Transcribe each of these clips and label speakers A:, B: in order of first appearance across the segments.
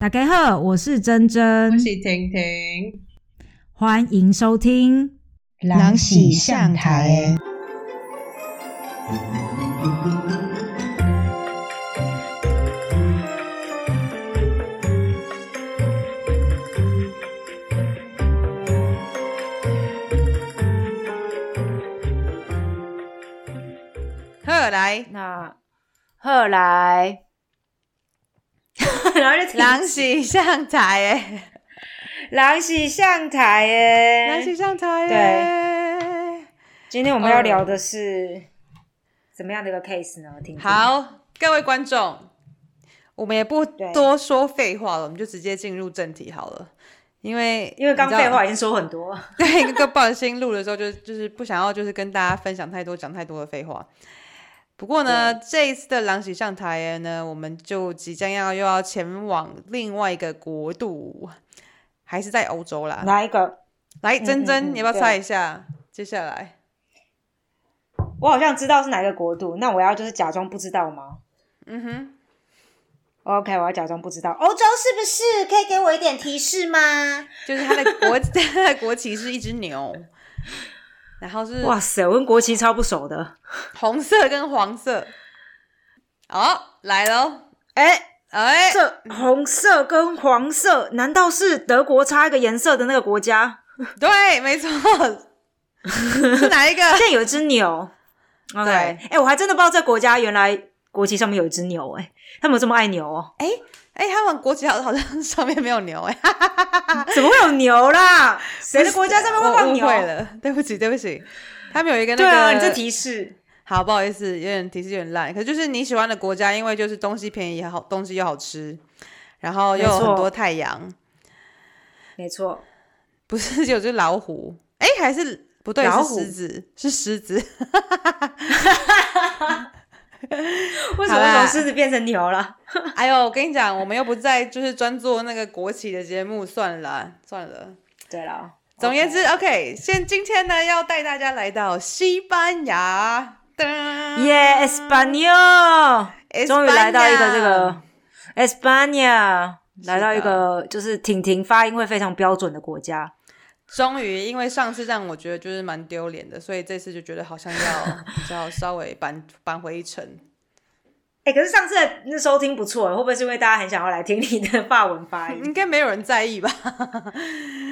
A: 大家好，我是珍珍，
B: 我是婷婷，
A: 欢迎收听《
B: 狼喜上台。的》。
C: 好来，
D: 那后来，然后就
C: 狼喜上台耶，
D: 狼喜上台耶，
C: 狼喜上台诶。
D: 今天我们要聊的是怎么样的一个 case 呢？
C: 好，各位观众，我们也不多说废话了，我们就直接进入正题好了。因为
D: 因为刚废话已经说很多，
C: 对，那个不小心录的时候就就是不想要就是跟大家分享太多讲太多的废话。不过呢，这一次的狼喜上台呢，我们就即将要又要前往另外一个国度，还是在欧洲啦。
D: 哪一个？
C: 来，
D: 嗯
C: 珍珍，你要不要猜一下？接下来，
D: 我好像知道是哪个国度，那我要就是假装不知道吗
C: 嗯哼
D: ，？OK，我要假装不知道。欧洲是不是？可以给我一点提示吗？
C: 就是它的国 它的国旗是一只牛，然后是
D: 哇塞，我跟国旗超不熟的。
C: 红色跟黄色。好，来喽，
D: 哎、
C: 哎，
D: 这红色跟黄色，难道是德国差一个颜色的那个国家？
C: 对，没错，是哪一个？
D: 现在有一只牛。OK，
C: 对
D: 哎、我还真的不知道这国家原来国旗上面有一只牛、哎，他们有这么爱牛哦、
C: 哎，他们国旗好好像上面没有牛哎，
D: 怎么会有牛啦？谁的国家上面会放牛？
C: 会了，对不起，对不起，他们有一个那个，
D: 对啊，你这提示
C: 好，不好意思，有点提示有点烂。可是就是你喜欢的国家，因为就是东西便宜，好东西又好吃，然后又有很多太阳，
D: 没错，
C: 不是有只老虎？哎，还是不对，是狮子，是狮子。
D: 为什么从狮子变成牛了？
C: 哎呦，我跟你讲，我们又不在就是专做那个国企的节目，算了，算了。
D: 对了，
C: 总而言之，OK，现今天呢要带大家来到西班牙。噔
D: 耶，Espanol，终于来到一个这个 Espana，来到一个就是婷婷发音会非常标准的国家。
C: 终于，因为上次让我觉得就是蛮丢脸的，所以这次就觉得好像要 就要稍微扳扳回一城。
D: 哎、可是上次的那收听不错，会不会是因为大家很想要来听你的法文发音？
C: 应该没有人在意吧？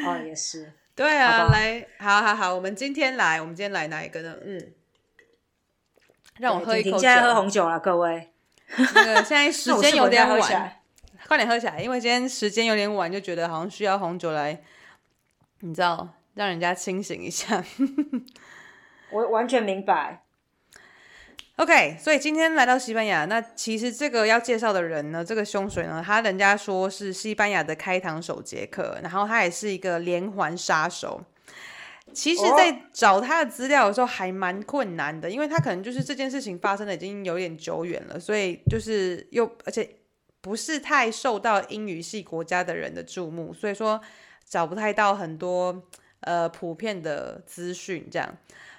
D: 哦，也是。
C: 对啊，
D: 好
C: 来，好好好，我们今天来，我们今天来哪一个呢？嗯，让我喝一口酒。
D: 现在喝红酒了，各位。
C: 那个 现在时间有点晚，快点喝起来，因为今天时间有点晚，就觉得好像需要红酒来，你知道，让人家清醒一下。
D: 我完全明白。
C: OK，所以今天来到西班牙，那其实这个要介绍的人呢，这个凶水呢，他人家说是西班牙的开膛手杰克，然后他也是一个连环杀手。其实，在找他的资料的时候还蛮困难的，因为他可能就是这件事情发生的已经有点久远了，所以就是又而且不是太受到英语系国家的人的注目，所以说找不太到很多呃普遍的资讯这样。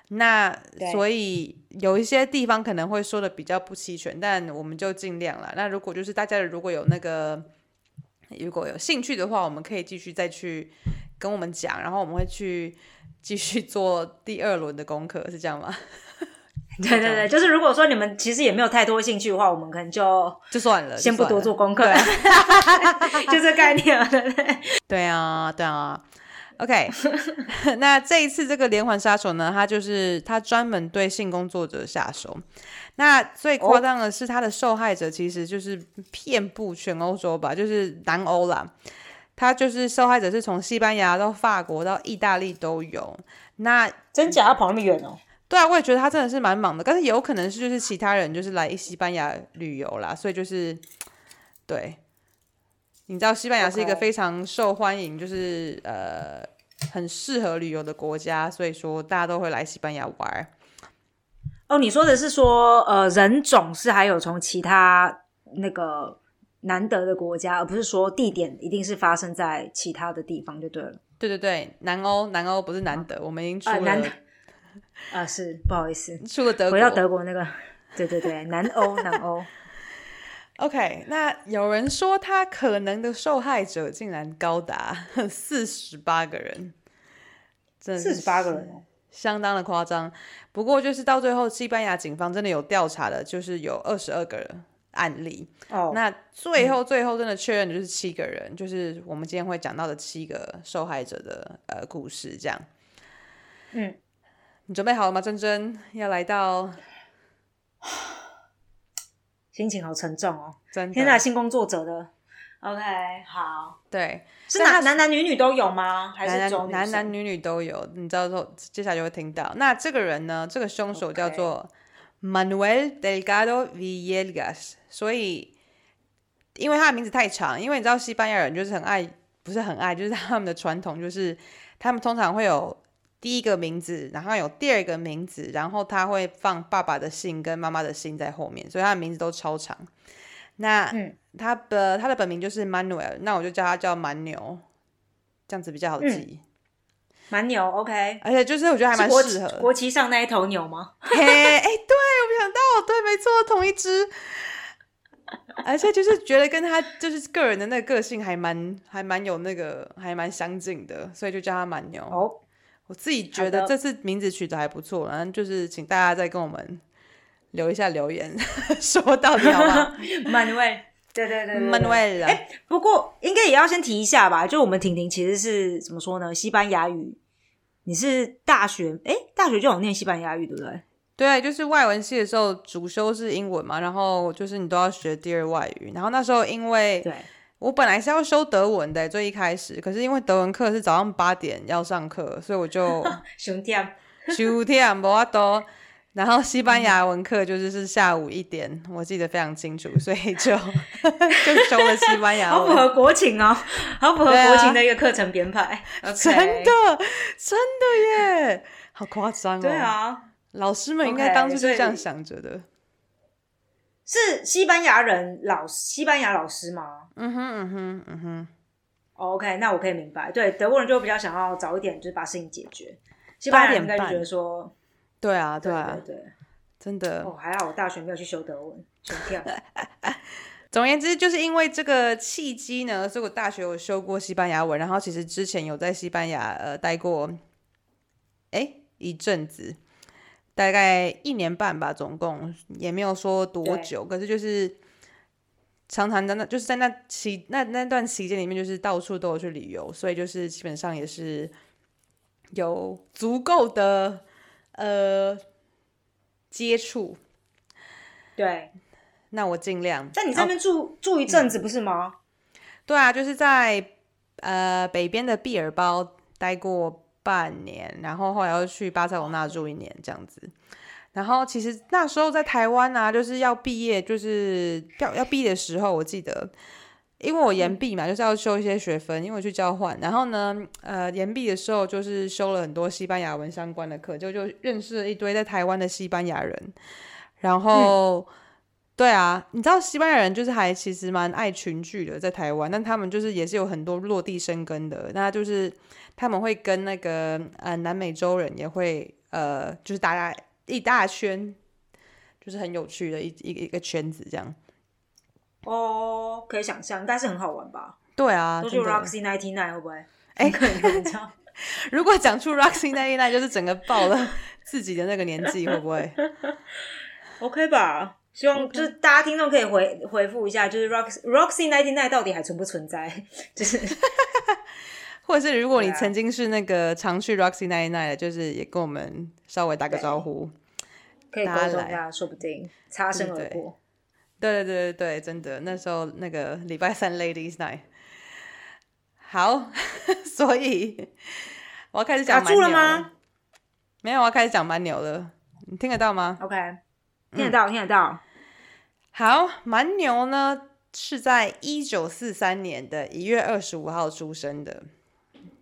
C: 那所以有一些地方可能会说的比较不齐全，但我们就尽量啦。那如果就是大家如果有那个如果有兴趣的话，我们可以继续再去跟我们讲，然后我们会去继续做第二轮的功课，是这样吗？
D: 对对对，就是如果说你们其实也没有太多兴趣的话，我们可能就
C: 就算了，
D: 先不多做功课，
C: 对
D: 就这概念了，对不对？
C: 对啊，对啊。OK，那这一次这个连环杀手呢，他就是他专门对性工作者下手。那最夸张的是，他的受害者其实就是遍布全欧洲吧，就是南欧啦。他就是受害者是从西班牙到法国到意大利都有。那
D: 真假要跑那么远哦？
C: 对啊，我也觉得他真的是蛮忙的，但是也有可能是就是其他人就是来西班牙旅游啦，所以就是对，你知道西班牙是一个非常受欢迎，就是呃很适合旅游的国家，所以说大家都会来西班牙玩。
D: 哦，你说的是说，呃，人种是还有从其他那个难得的国家，而不是说地点一定是发生在其他的地方就对了。
C: 对对对，南欧南欧不是难得，我们已经出了、
D: 啊，是不好意思，
C: 出了德国，
D: 回到德国那个，对对对，南欧南欧
C: ，OK，那有人说他可能的受害者竟然高达 四十八个人，真
D: 四十八个人，
C: 相当的夸张。不过就是到最后，西班牙警方真的有调查的，就是有二十二个人案例。
D: 哦，
C: 那最后最后真的确认的就是七个人，就是我们今天会讲到的七个受害者的呃故事。这样，
D: 嗯，
C: 你准备好了吗？珍珍要来到，
D: 心情好沉重哦。天哪，性工作者的，OK，好，
C: 对，
D: 是
C: 但他
D: 男男男女女都有吗？还
C: 男
D: 是
C: 男男女女都有，你知道之后接下来就会听到。那这个人呢，这个凶手叫做 Manuel Delgado Villegas，所以因为他的名字太长，因为你知道西班牙人就是很爱，不是很爱，就是他们的传统就是他们通常会有第一个名字，然后有第二个名字，然后他会放爸爸的姓跟妈妈的姓在后面，所以他的名字都超长。那
D: 嗯
C: 他的他的本名就是 Manuel，那我就叫他叫蛮牛，这样子比较好记。
D: 蛮牛，OK，
C: 而且就是我觉得还蛮适合。
D: 国旗上那一头牛吗？
C: 嘿，哎、对我没想到，对，没错，同一只。而且就是觉得跟他就是个人的那个个性还蛮还蛮有那个还蛮相近的，所以就叫他蛮牛。
D: 哦，
C: 我自己觉得这次名字取得还不错，然后就是请大家再跟我们留一下留言，说到底好吗
D: Manuel，对对对对对
C: ？Manuel，啊
D: 不过应该也要先提一下吧，就我们婷婷其实是怎么说呢？西班牙语，你是大学哎，大学就有念西班牙语，对不对？
C: 对，就是外文系的时候，主修是英文嘛，然后就是你都要学第二外语。然后那时候因为
D: 对，
C: 我本来是要修德文的，最一开始，可是因为德文课是早上八点要上课，所以我就
D: 兄弟啊，
C: 修天不阿多。然后西班牙文课就是是下午一点，我记得非常清楚，所以就 就修了西班牙文。
D: 好符合国情哦，好符合国情的一个课程编排。
C: 真的，真的耶，好夸张哦！
D: 对，啊，
C: 老师们应该当初就
D: 所以
C: 这样想着的。
D: 是西班牙人老西班牙老师吗
C: 嗯哼嗯哼嗯哼，
D: 哦？OK，那我可以明白。对，德国人就比较想要早一点，就是把事情解决。西班牙人应该就觉得说，
C: 对啊
D: 对
C: 啊，
D: 对对。
C: 真的。
D: 哦，还好我大学没有去修德文。
C: 总而言之，就是因为这个契机呢，所以我大学有修过西班牙文，然后其实之前有在西班牙呃待过，哎一阵子，大概一年半吧，总共也没有说多久，可是就是常常在那就是在那期那那段期间里面，就是到处都有去旅游，所以就是基本上也是有足够的呃接触。
D: 对，
C: 那我尽量。
D: 在你这边住、住一阵子不是吗？
C: 对啊，就是在呃北边的毕尔包待过半年，然后后来又去巴塞罗那住一年这样子。然后其实那时候在台湾啊，就是要毕业，就是要要毕业的时候，我记得，因为我延毕嘛，就是要修一些学分，因为我去交换。然后呢，呃，延毕的时候就是修了很多西班牙文相关的课，就就认识了一堆在台湾的西班牙人。然后，对啊，你知道西班牙人就是还其实蛮爱群聚的，在台湾，但他们就是也是有很多落地生根的。那就是他们会跟那个呃南美洲人也会呃，就是大家一大圈，就是很有趣的一一个一个圈子这样。
D: 哦，可以想象，应该是很好玩吧？
C: 对啊，
D: 都
C: 是
D: Roxy Ninety Nine 会不会？
C: 哎
D: 可以这样。
C: 如果讲出 Roxy Ninety Nine，，就是整个爆了自己的那个年纪，会不会？
D: OK 吧？希望就是大家听众可以回回复一下，就是 Roxy Roxy Ninety Nine 到底还存不存在？就是
C: 或者是如果你曾经是那个常去 Roxy 那一代的，就是也跟我们稍微打个招呼。
D: 可以沟通一下，说不定擦身而过。
C: 对对对对对，真的，那时候那个礼拜三 Ladies Night，好，所以我要开始讲
D: 打住了
C: 蛮牛
D: 吗？
C: 没有，我要开始讲蛮牛了，你听得到吗
D: ？OK，听得到，听得到。
C: 好，蛮牛呢是在一九四三年的一月二十五号出生的，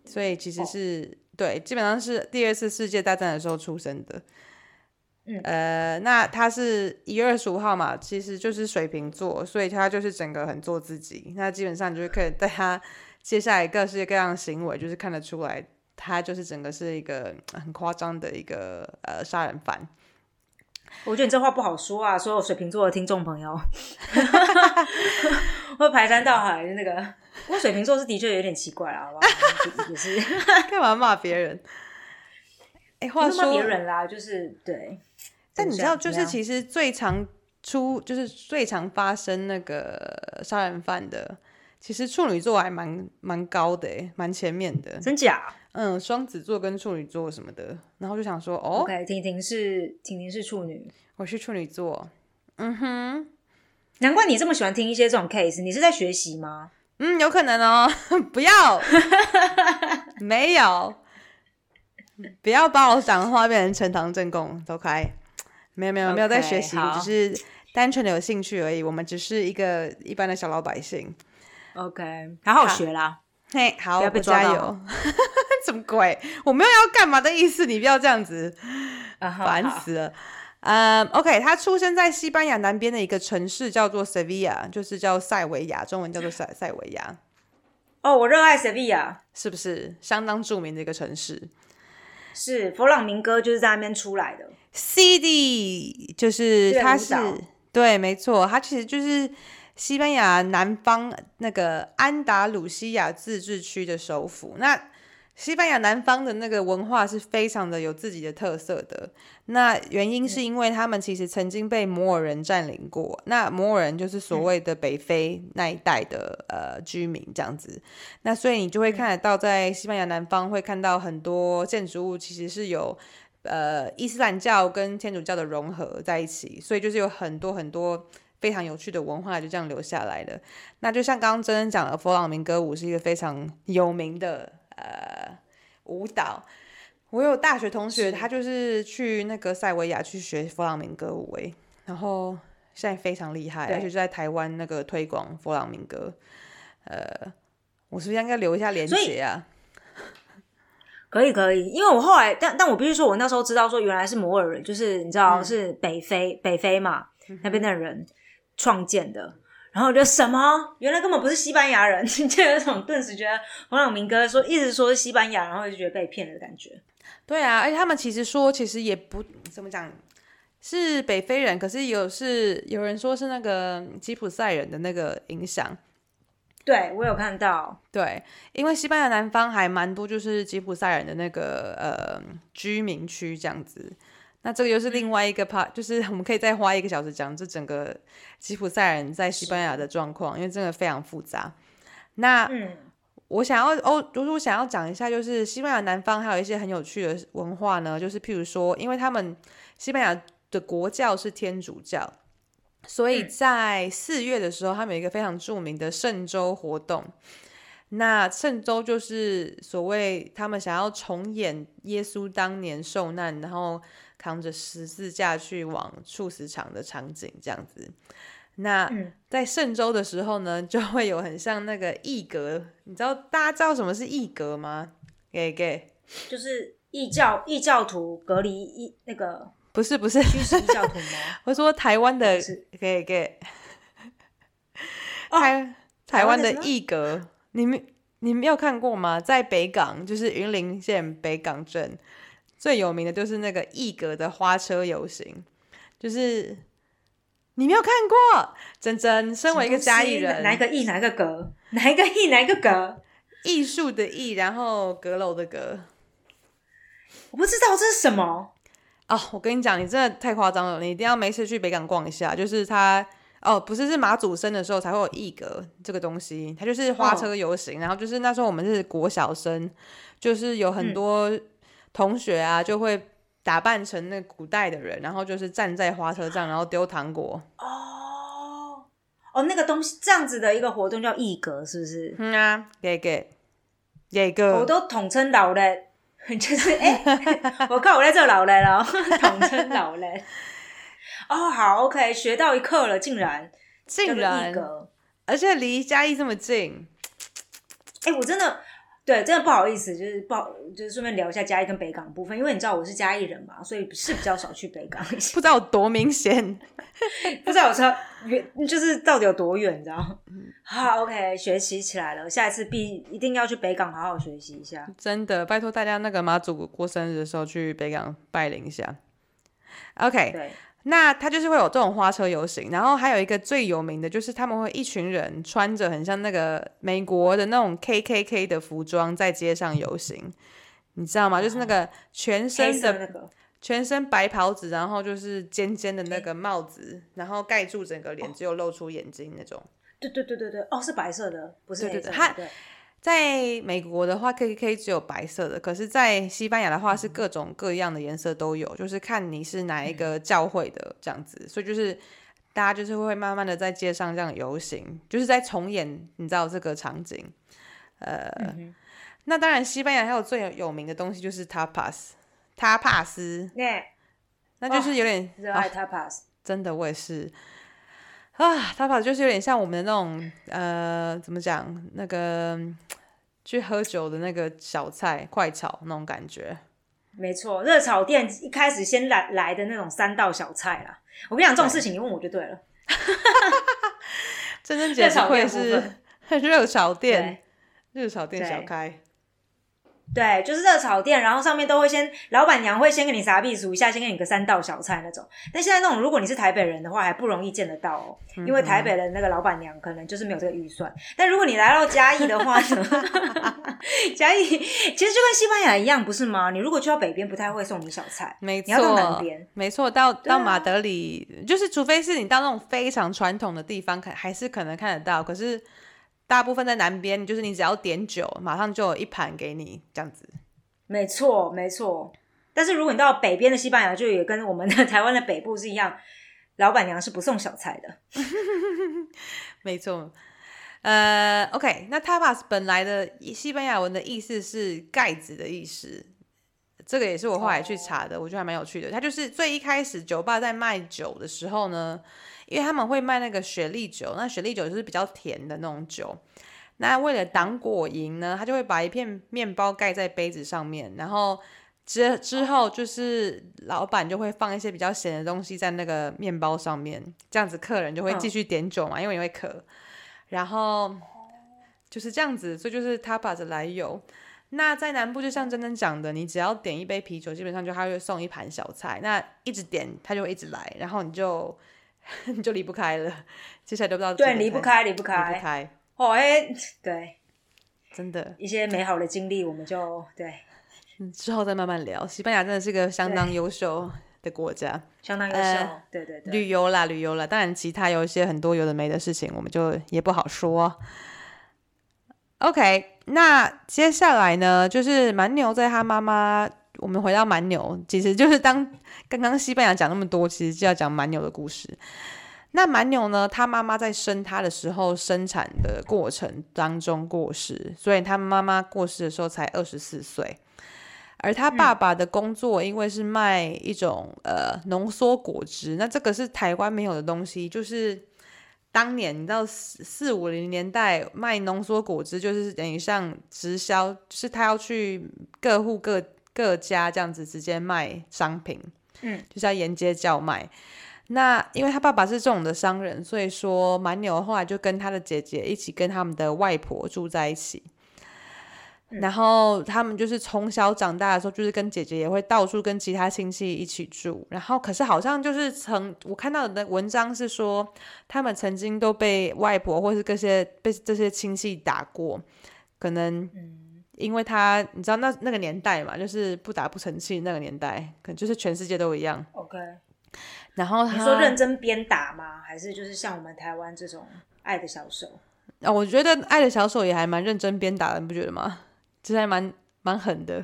C: 所以其实
D: 哦
C: 是、对，基本上是第二次世界大战的时候出生的。
D: 嗯
C: 呃，那他是一月二十五号嘛，其实就是水瓶座，所以他就是整个很做自己。那基本上就是可以在他接下来各式各样的行为，就是看得出来，他就是整个是一个很夸张的一个呃杀人犯。
D: 我觉得你这话不好说啊，所有水瓶座的听众朋友，会排山倒海的那个。不过水瓶座是的确有点奇怪啊，好不好？也是
C: 干嘛骂别人？哎，话说
D: 别人啦，就是对。
C: 但你知道，就是其实最常出，就是最常发生那个杀人犯的，其实处女座还蛮蛮高的，哎，蛮前面的。
D: 真假？
C: 嗯，双子座跟处女座什么的，然后就想说，哦
D: ，OK，婷婷是婷婷是处女，
C: 我是处女座，嗯哼，
D: 难怪你这么喜欢听一些这种 case，你是在学习吗？
C: 嗯，有可能哦，不要，没有，不要把我讲的话变成呈堂证供，走开，没有没有没有在学习，只是单纯的有兴趣而已，我们只是一个一般的小老百姓
D: ，OK，好好学啦。
C: 嘿，好，我加油！什么鬼？我没有要干嘛的意思，你不要这样子，烦死了。嗯，OK，他出生在西班牙南边的一个城市，叫做 Sevilla，就是叫塞维亚，中文叫做塞塞维亚。
D: 哦，我热爱 Sevilla，
C: 是不是相当著名的一个城市？
D: 是，弗朗明哥就是在那边出来的。
C: CD 就是他是对，没错，他其实就是。西班牙南方那个安达鲁西亚自治区的首府，那西班牙南方的那个文化是非常的有自己的特色的。那原因是因为他们其实曾经被摩尔人占领过，那摩尔人就是所谓的北非那一带的呃居民这样子。那所以你就会看得到，在西班牙南方会看到很多建筑物，其实是有呃伊斯兰教跟天主教的融合在一起，所以就是有很多很多。非常有趣的文化就这样留下来了。那就像刚刚真真讲的，佛朗明哥舞是一个非常有名的呃舞蹈。我有大学同学，他就是去那个塞维亚去学弗朗明哥舞，诶，然后现在非常厉害，而且就在台湾那个推广弗朗明哥。呃，我是不是应该留一下链接啊？
D: 可以可以，因为我后来，但但我必须说，我那时候知道说原来是摩尔人，就是你知道是北非北非嘛那边的人。创建的，然后我就什么，原来根本不是西班牙人，就有种顿时觉得黄晓明哥说一直说是西班牙，然后就觉得被骗的感觉。
C: 对啊，而且他们其实说其实也不怎么讲，是北非人，可是有是有人说是那个吉普赛人的那个影响。
D: 对我有看到，
C: 对，因为西班牙南方还蛮多就是吉普赛人的那个呃居民区这样子。那这个又是另外一个 part，就是我们可以再花一个小时讲这整个吉普赛人在西班牙的状况，因为真的非常复杂。那我想要哦，如果想要讲一下，就是西班牙南方还有一些很有趣的文化呢，就是譬如说，因为他们西班牙的国教是天主教，所以在四月的时候，他们有一个非常著名的圣周活动。那圣周就是所谓他们想要重演耶稣当年受难，然后。扛着十字架去往处死场的场景，这样子。那在圣周的时候呢，就会有很像那个异格，你知道大家知道什么是异格吗？给给，
D: 就是异教异教徒隔离异那个，
C: 不是不是
D: 驱使异教徒吗？
C: 我说台湾的给给，台台湾的异格，你们你没有看过吗？在北港，就是云林县北港镇。最有名的就是那个艺格的花车游行，就是你没有看过？真真，身为一个嘉义人，
D: 哪一个艺，哪一个格？哪一个艺，哪一个格？
C: 艺术的艺，然后阁楼的阁。
D: 我不知道这是什么
C: 哦。我跟你讲，你真的太夸张了，你一定要没事去北港逛一下。就是它哦，不是是马祖生的时候才会有艺格这个东西，它就是花车游行。然后就是那时候我们是国小生，就是有很多。同学啊，就会打扮成那古代的人，然后就是站在花车上，然后丢糖果。
D: 哦哦，那个东西这样子的一个活动叫艺格，是不是？
C: 嗯啊，给给给个，
D: 我都统称老嘞，就是哎，我看我在这老嘞了，统称老嘞。哦，好，OK，学到一课了，竟然
C: 竟然，而且离嘉义这么近，
D: 哎，我真的。对，真的不好意思，就是不好，就是顺便聊一下嘉义跟北港部分，因为你知道我是嘉义人嘛，所以是比较少去北港。
C: 不知道有多明显，
D: 不知道我说远，就是到底有多远，你知道 好，OK，学习起来了，下一次必一定要去北港好好学习一下。
C: 真的，拜托大家那个妈祖过生日的时候去北港拜领一下。OK，那他就是会有这种花车游行，然后还有一个最有名的就是他们会一群人穿着很像那个美国的那种 KKK 的服装在街上游行，你知道吗？就是那个全身的
D: 那个，
C: 全身白袍子，然后就是尖尖的那个帽子，然后盖住整个脸，只有露出眼睛那种。
D: 对对对对对，哦，是白色的，不是黑色的。
C: 对对对它
D: 对
C: 在美国的话，KKK 只有白色的，可是，在西班牙的话是各种各样的颜色都有，就是看你是哪一个教会的这样子，所以就是大家就是会慢慢的在街上这样游行，就是在重演你知道这个场景。呃，那当然，西班牙还有最有有名的东西就是 tapas，塔帕斯，
D: 那
C: 那就是有点、
D: 热爱 tapas，
C: 真的，我也是。啊，他跑就是有点像我们的那种呃，怎么讲，那个去喝酒的那个小菜快炒那种感觉。
D: 没错，热炒店一开始先来来的那种三道小菜啦。我跟你讲，这种事情你问我就对了。
C: 真真姐
D: 热炒
C: 不愧
D: 店
C: 是 热炒店，热炒店小开。
D: 对，就是热炒店，然后上面都会先，老板娘会先给你撒避数一下，先给你个三道小菜那种。但现在那种，如果你是台北人的话，还不容易见得到哦，因为台北的那个老板娘可能就是没有这个预算。但如果你来到嘉义的话呢，嘉义其实就跟西班牙一样，不是吗？你如果去到北边，不太会送你小菜，
C: 没
D: 你要到南
C: 错
D: 边，
C: 没错，到到马德里，就是除非是你到那种非常传统的地方，可还是可能看得到。可是大部分在南边，就是你只要点酒，马上就有一盘给你这样子。
D: 没错，没错。但是如果你到北边的西班牙，就也跟我们的台湾的北部是一样，老板娘是不送小菜的。
C: 没错，呃，OK，那 tapas 本来的西班牙文的意思是盖子的意思，这个也是我后来去查的，我觉得还蛮有趣的。它就是最一开始酒吧在卖酒的时候呢，因为他们会卖那个雪莉酒，那雪莉酒就是比较甜的那种酒。那为了挡果蝇呢，他就会把一片面包盖在杯子上面，然后之之后就是老板就会放一些比较咸的东西在那个面包上面，这样子客人就会继续点酒嘛，因为你会渴。然后就是这样子，所以就是 tapas 的来由。那在南部，就像真真讲的，你只要点一杯啤酒，基本上就他会送一盘小菜，那一直点他就会一直来，然后你就你 就离不开了，接下来都不知道
D: 对，离不开，离不开
C: 离
D: 开。
C: 不开，
D: 哦，哎、对，
C: 真的。
D: 一些美好的经历，我们就对
C: 嗯之后再慢慢聊。西班牙真的是个相当
D: 对
C: 优秀的国家，
D: 相当优秀。
C: 呃
D: 对对对，
C: 旅游啦，旅游啦。当然，其他有一些很多有的没的事情，我们就也不好说。OK，那接下来呢，就是蛮牛在他妈妈。我们回到蛮牛，其实就是当 刚刚西班牙讲那么多，其实就要讲蛮牛的故事。那蛮牛呢，他妈妈在生他的时候，生产的过程当中过世，所以他妈妈过世的时候才二十四岁。而他爸爸的工作，因为是卖一种、呃浓缩果汁，那这个是台湾没有的东西，就是当年你知道四四五零年代卖浓缩果汁，就是等于像直销，是他要去各户各各家这样子直接卖商品，
D: 嗯，
C: 就是要沿街叫卖。那因为他爸爸是这种的商人，所以说蛮牛后来就跟他的姐姐一起跟他们的外婆住在一起。然后他们就是从小长大的时候，就是跟姐姐也会到处跟其他亲戚一起住。然后可是好像就是曾我看到的文章是说，他们曾经都被外婆或是这些被这些亲戚打过，可能因为他你知道那那个年代嘛，就是不打不成器那个年代，可能就是全世界都一样。
D: OK。
C: 然后他
D: 你说认真鞭打吗？还是就是像我们台湾这种爱的小手？
C: 啊、我觉得爱的小手也还蛮认真鞭打的，你不觉得吗？其实还蛮蛮狠的。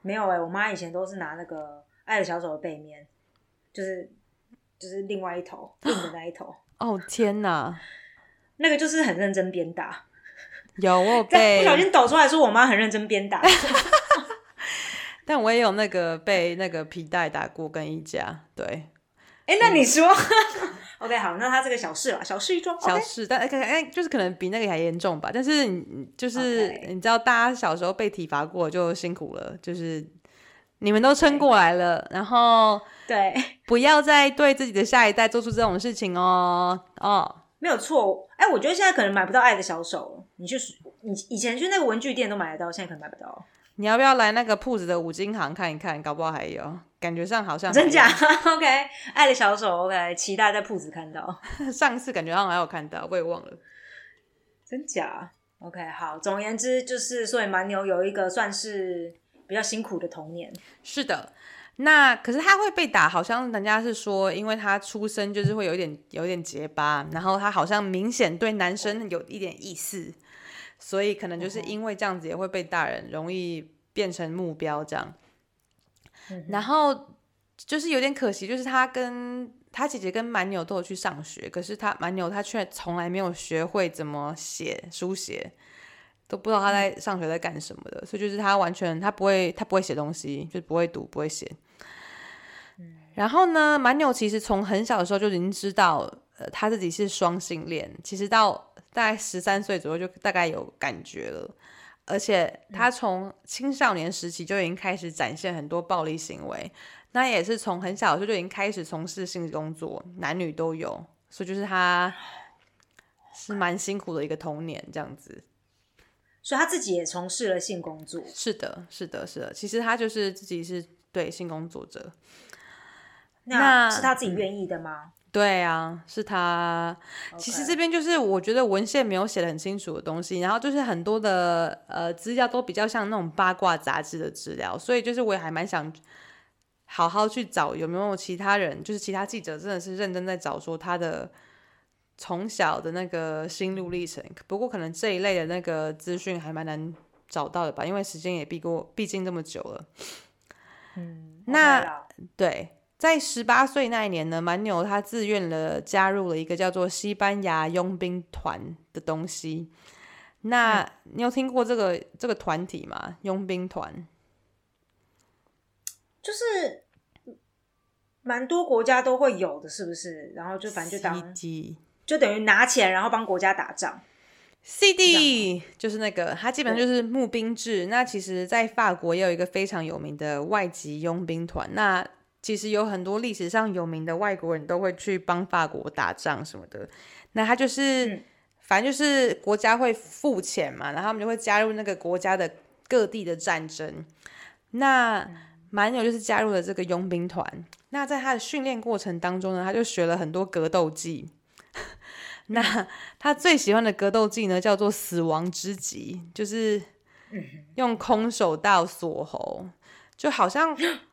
D: 没有哎、我妈以前都是拿那个爱的小手的背面，就是就是另外一头硬的那一头，
C: 哦天哪，
D: 那个就是很认真鞭打。
C: 有我有 被
D: 不小心抖出来说我妈很认真鞭打，
C: 但我也有那个被那个皮带打过跟衣架，对，
D: 哎、那你说？OK，好，那他这个小事了，小事一桩。
C: 小事，但哎哎，就是可能比那个还严重吧。但是你你就是你知道，大家小时候被体罚过就辛苦了，就是你们都撑过来了，然后
D: 对，
C: 不要再对自己的下一代做出这种事情哦哦。
D: 没有错。哎、我觉得现在可能买不到爱的小手了，你去你以前去那个文具店都买得到，现在可能买不到。
C: 你要不要来那个铺子的五金行看一看？搞不好还有。感觉上好像
D: 真假？OK，爱的小手 OK，期待在铺子看到。
C: 有 上次感觉好像还有看到，我也忘了。
D: 真假？OK，好。总而言之，就是所以蛮牛有一个算是比较辛苦的童年。
C: 是的，那可是他会被打，好像人家是说，因为他出生就是会有一点有一点结巴，然后他好像明显对男生有一点意思，所以可能就是因为这样子也会被大人容易变成目标这样。然后就是有点可惜，就是他跟他姐姐跟蛮牛都有去上学，可是他蛮牛他却从来没有学会怎么写书写，都不知道他在上学在干什么的，所以就是他完全他不会他不会写东西，就是不会读不会写。然后呢，蛮牛其实从很小的时候就已经知道，呃，他自己是双性恋，其实到大概十三岁左右就大概有感觉了。而且他从青少年时期就已经开始展现很多暴力行为，那也是从很小的时候就已经开始从事性工作，男女都有，所以就是他 是蛮辛苦的一个童年这样子。
D: 所以他自己也从事了性工作。
C: 是的，是的，是的，其实他就是自己是对性工作者，
D: 那
C: 那
D: 是他自己愿意的吗？
C: 对啊，是他。其实这边就是我觉得文献没有写的很清楚的东西，然后就是很多的呃资料都比较像那种八卦杂志的资料，所以就是我也还蛮想好好去找有没有其他人，就是其他记者真的是认真在找说他的从小的那个心路历程。不过可能这一类的那个资讯还蛮难找到的吧，因为时间也毕过，毕竟这么久了。
D: 嗯，
C: 那对，在十八岁那一年呢，蛮牛他自愿了加入了一个叫做西班牙佣兵团的东西。那、你有听过这个这个团体吗？佣兵团？
D: 就是蛮多国家都会有的，是不是？然后就反正就当就等于拿钱，然后帮国家打仗。
C: CD 就是那个，它基本上就是募兵制。那其实，在法国也有一个非常有名的外籍佣兵团。那其实有很多历史上有名的外国人都会去帮法国打仗什么的。那他就是，
D: 嗯
C: 反正就是国家会付钱嘛，然后他们就会加入那个国家的各地的战争。那蛮牛就是加入了这个佣兵团。那在他的训练过程当中呢，他就学了很多格斗技。那他最喜欢的格斗技呢，叫做死亡之击，就是用空手道锁喉，就好像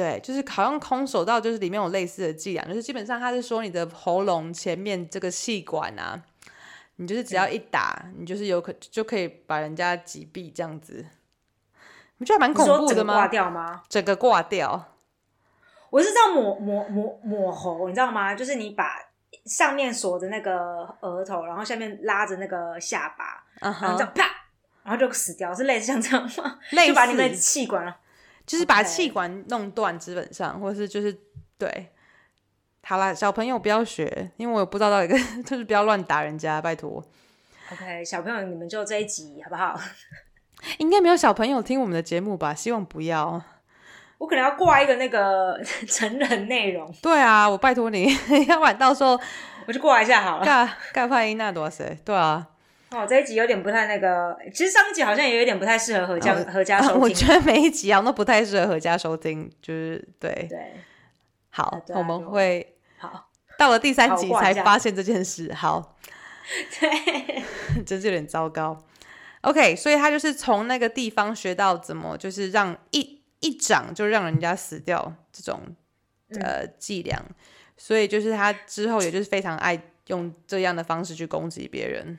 C: 对，就是好像空手道，就是里面有类似的伎俩，就是基本上他是说你的喉咙前面这个气管啊，你就是只要一打，你就是有可就可以把人家击毙这样子，你不觉得蛮恐怖的
D: 吗挂？掉吗？
C: 整个挂掉，
D: 我是这样抹抹抹抹喉，你知道吗？就是你把上面锁着那个额头，然后下面拉着那个下巴，然后这，样啪，然后就死掉，是类似像这样吗？
C: 类
D: 就把你们的
C: 似
D: 气管啊
C: 就是把气管弄断，基本上，或是就是对。好啦，小朋友不要学，因为我也不知道到一个 就是不要乱打人家，拜托。
D: OK，小朋友你们就这一集好不好？
C: 应该没有小朋友听我们的节目吧？希望不要。
D: 我可能要挂一个那个 成人内容，
C: 对啊，我拜托你，要不然到时候
D: 我就挂一下好了。
C: 尬尬派音那多谁？对啊，
D: 哦，这一集有点不太那个，其实上一集好像也有点不太适合合家、
C: 哦
D: 合家收听。
C: 我觉得每一集好像都不太适合合家收听，就是对。
D: 对，
C: 好
D: 啊，对啊
C: 我们会
D: 好，
C: 到了第三集才发现这件事。好，
D: 对，
C: 真是有点糟糕。OK，所以他就是从那个地方学到怎么就是让一一掌就让人家死掉这种
D: 嗯
C: 呃伎俩，所以就是他之后也就是非常爱用这样的方式去攻击别人。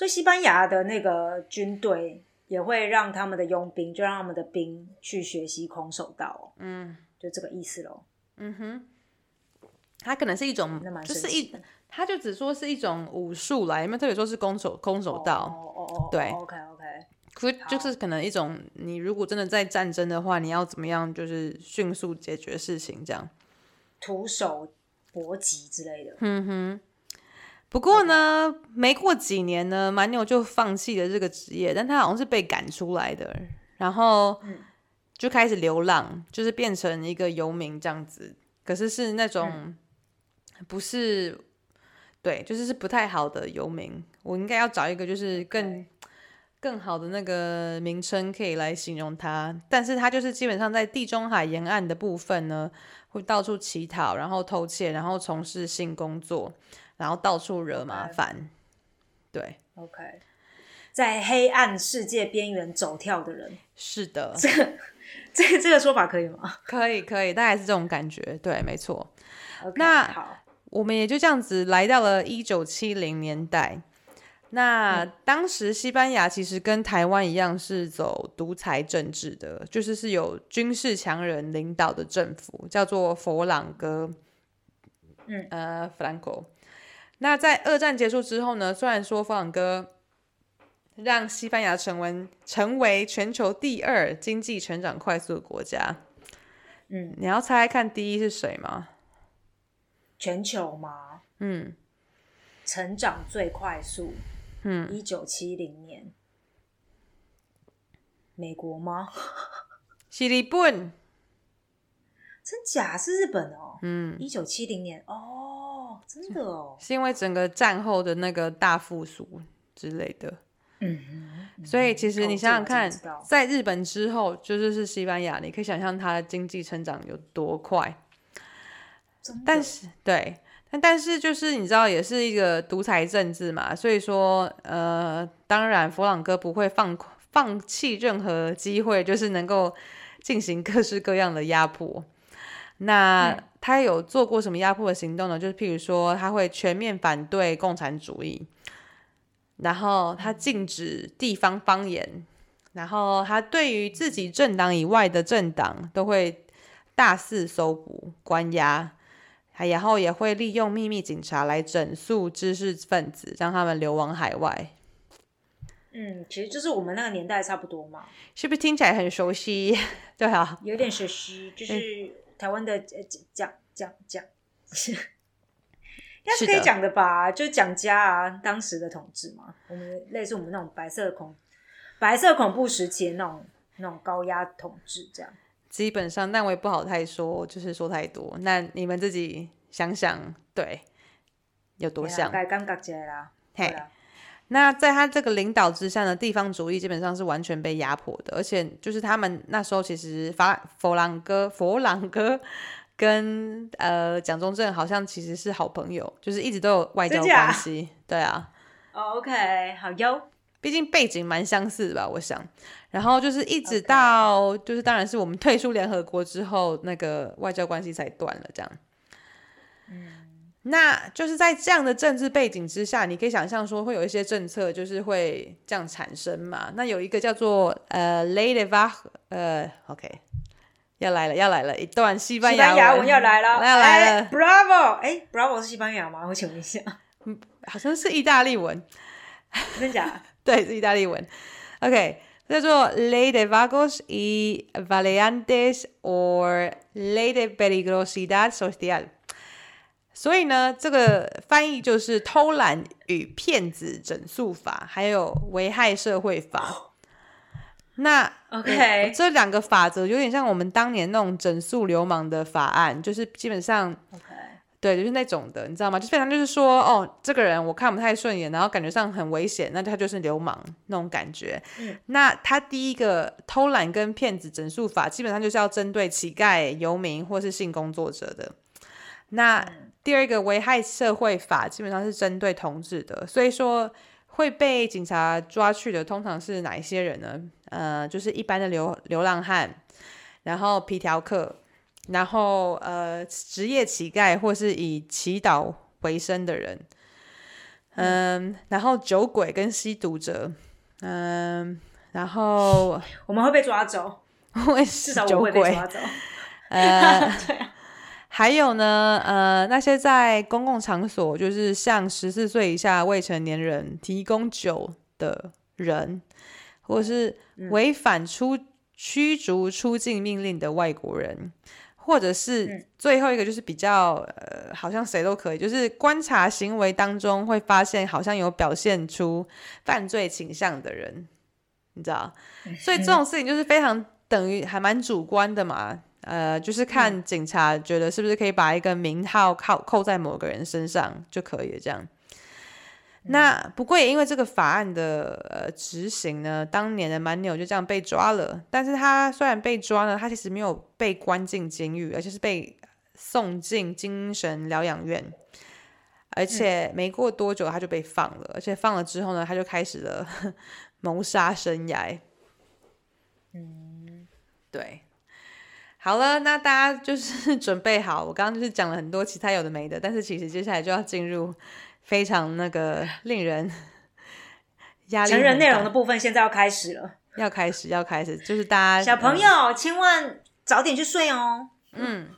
D: 所以西班牙的那个军队也会让他们的佣兵，就让他们的兵去学习空手道、哦，
C: 嗯
D: 就这个意思喽。
C: 嗯哼，他可能是一种
D: 那
C: 就是一他就只说是一种武术啦，有没有特别说是空手空手道？
D: 哦哦哦，
C: 对
D: ，OK OK，
C: 可就是可能一种，你如果真的在战争的话，你要怎么样，就是迅速解决事情这样。
D: 徒手搏击之类的。
C: 嗯哼。不过呢，没过几年呢，蛮牛就放弃了这个职业，但他好像是被赶出来的，然后
D: 嗯
C: 就开始流浪，就是变成一个游民这样子。可是是那种不是，对，就是是不太好的游民。我应该要找一个就是更更好的那个名称可以来形容他，但是他就是基本上在地中海沿岸的部分呢，会到处乞讨，然后偷窃，然后从事性工作，然后到处惹麻烦。对
D: ，OK，在黑暗世界边缘走跳的人，
C: 是的，
D: 这个这个这个说法可以吗？
C: 可以，可以，大概是这种感觉。对，没错。那
D: 好，
C: 我们也就这样子来到了一九七零年代。那当时西班牙其实跟台湾一样是走独裁政治的，就是是有军事强人领导的政府，叫做佛朗哥，
D: 嗯
C: 呃，Franco。那在二战结束之后呢，虽然说佛朗哥让西班牙成为成为全球第二经济成长快速的国家，
D: 嗯，
C: 你要猜猜看第一是谁吗？
D: 全球吗，
C: 嗯。
D: 成长最快速，
C: 嗯，
D: 一九七零年，美国吗？
C: 是日本。
D: 真假？是日本哦，
C: 嗯，
D: 一九七零年。哦，真的哦，
C: 是因为整个战后的那个大复苏之类的，
D: 嗯，
C: 所以其实你想想看，在日本之后，就是是西班牙，你可以想象它的经济成长有多快。但是对，但但是就是你知道，也是一个独裁政治嘛，所以说呃，当然佛朗哥不会放放弃任何机会，就是能够进行各式各样的压迫。那
D: 嗯
C: 他有做过什么压迫的行动呢？就是譬如说，他会全面反对共产主义，然后他禁止地方方言，然后他对于自己政党以外的政党都会大肆搜捕、关押，还然后也会利用秘密警察来整肃知识分子，让他们流亡海外。
D: 嗯，其实就是我们那个年代差不多嘛，
C: 是不是听起来很熟悉？对啊，
D: 有点熟悉，就是台湾的呃讲讲讲，应该是可以讲的吧？就是蒋家啊，当时的统治嘛，我们类似我们那种白色恐白色恐怖时期的那种那种高压统治这样。
C: 基本上，但我也不好太说，就是说太多。那你们自己想想，对，有多像？
D: 该尴尬起来啦，
C: 嘿那在他这个领导之下呢，地方主义基本上是完全被压迫的，而且就是他们那时候其实法佛朗哥佛朗哥跟呃蒋中正好像其实是好朋友，就是一直都有外交关系。对啊，
D: 哦，OK，好哟。
C: 毕竟背景蛮相似的吧，我想。然后就是一直到就是当然是我们退出联合国之后，那个外交关系才断了这样。
D: 嗯，
C: 那就是在这样的政治背景之下，你可以想象说会有一些政策就是会这样产生嘛。那有一个叫做呃 l a d y Va 呃 OK 要来了要来了一段西班牙
D: 西班牙文要来了，
C: 来了来了
D: 哎，Bravo！哎，Bravo 是西班牙吗？我请问一下，嗯
C: 好像是意大利文，
D: 真假？
C: 对，是意大利文。OK，叫做 Ley de Vagos y Valiantes or Ley de Peligrosidad Social。所以呢，这个翻译就是偷懒与骗子整肃法，还有危害社会法。那
D: OK
C: 这两个法则有点像我们当年那种整肃流氓的法案，就是基本上
D: OK，
C: 对，就是那种的，你知道吗？就非常就是说，哦，这个人我看不太顺眼，然后感觉上很危险，那他就是流氓那种感觉。
D: 嗯，
C: 那他第一个偷懒跟骗子整肃法，基本上就是要针对乞丐、游民或是性工作者的。那第二个危害社会法，基本上是针对同志的，所以说会被警察抓去的，通常是哪一些人呢？呃，就是一般的流流浪汉，然后皮条客，然后呃职业乞丐或是以祈祷为生的人，嗯，然后酒鬼跟吸毒者，嗯，然后
D: 我们会被抓走，
C: 会是酒
D: 至少我会被
C: 鬼，
D: 抓走。
C: 呃，
D: 对啊，
C: 还有呢，呃，那些在公共场所就是向十四岁以下未成年人提供酒的人，或者是违反出驱逐出境命令的外国人，或者是
D: 嗯
C: 最后一个就是比较呃，好像谁都可以，就是观察行为当中会发现好像有表现出犯罪倾向的人，你知道？所以这种事情就是非常等于还蛮主观的嘛。呃，就是看警察觉得是不是可以把一个名号扣扣在某个人身上就可以了，这样。那不过也因为这个法案的呃执行呢，当年的蛮牛就这样被抓了。但是他虽然被抓了，他其实没有被关进监狱，而且是被送进精神疗养院。而且没过多久他就被放了，而且放了之后呢，他就开始了 谋杀生涯。嗯，对。好了，那大家就是 准备好，我刚刚就是讲了很多其他有的没的，但是其实接下来就要进入。非常那个 令人压力。
D: 成人内容的部分现在要开始了，
C: 要开始，要开始，就是大家
D: 小朋友千万早点去睡哦。
C: 嗯，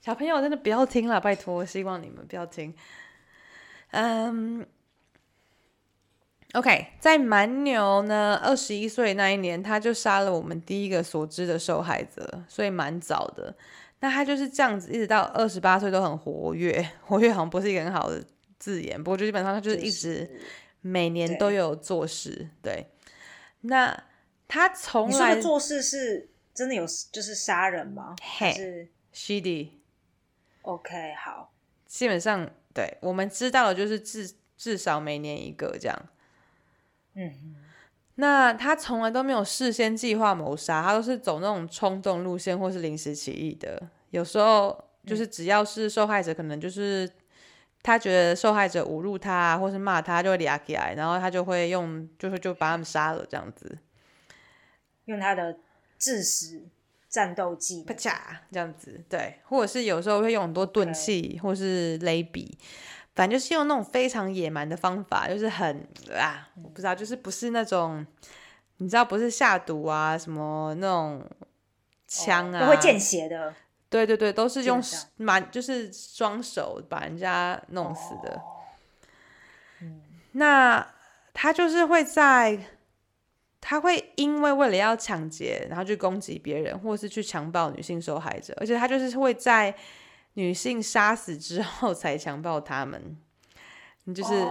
C: 小朋友真的不要听了，拜托，希望你们不要听。嗯，OK，在蛮牛呢，二十一岁那一年，他就杀了我们第一个所知的受害者，所以蛮早的。那他就是这样子，一直到二十八岁都很活跃，活跃好像不是一个很好的。字眼，不过就基本上他就是一直每年都有做事，对。那他从来
D: 做事是真的有就是杀人吗？还是
C: Shady？OK，
D: 好。
C: 基本上对我们知道的就是至至少每年一个这样。嗯。那他从来都没有事先计划谋杀，他都是走那种冲动路线或是临时起意的。有时候就是只要是受害者，可能就是。他觉得受害者侮辱他，或是骂他，就会俩起来，然后他就会用，就是就把他们杀了这样子，
D: 用他的致死战斗技，
C: 啪嚓这样子，对，或者是有时候会用很多钝器，或是勒笔，反正就是用那种非常野蛮的方法，就是很啊，我不知道，就是不是那种，你知道，不是下毒啊，什么那种枪啊，
D: 不会见血的。
C: 对对对，都是用蛮就是双手把人家弄死的。那他就是会在，他会因为为了要抢劫，然后去攻击别人，或是去强暴女性受害者，而且他就是会在女性杀死之后才强暴他们。你就是，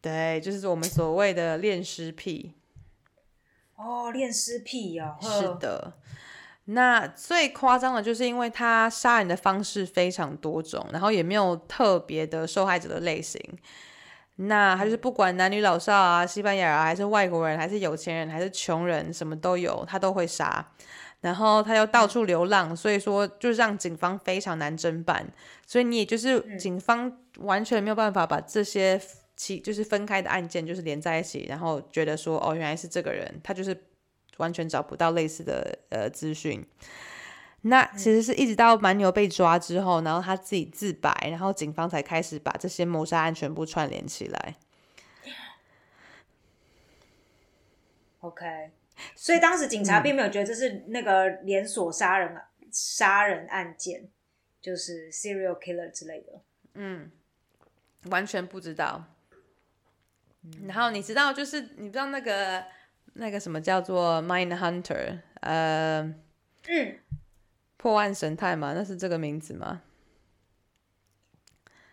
C: 对，就是我们所谓的恋尸癖。
D: 哦，恋尸癖哦，
C: 是的。那最夸张的就是，因为他杀人的方式非常多种，然后也没有特别的受害者的类型。那他就是不管男女老少啊，西班牙啊，还是外国人，还是有钱人，还是穷人，什么都有，他都会杀。然后他又到处流浪，所以说就是让警方非常难侦办。所以你也就是警方完全没有办法把这些其就是分开的案件就是连在一起，然后觉得说哦，原来是这个人，他就是。完全找不到类似的呃资讯，那其实是一直到蛮牛被抓之后，然后他自己自白，然后警方才开始把这些谋杀案全部串联起来。
D: OK，所以当时警察并没有觉得这是那个连锁杀人杀人案件，就是 serial killer 之类的。
C: 嗯，完全不知道。然后你知道，就是你知道那个。那个什么叫做 Mind Hunter？呃，嗯，破案神探嘛，那是这个名字吗？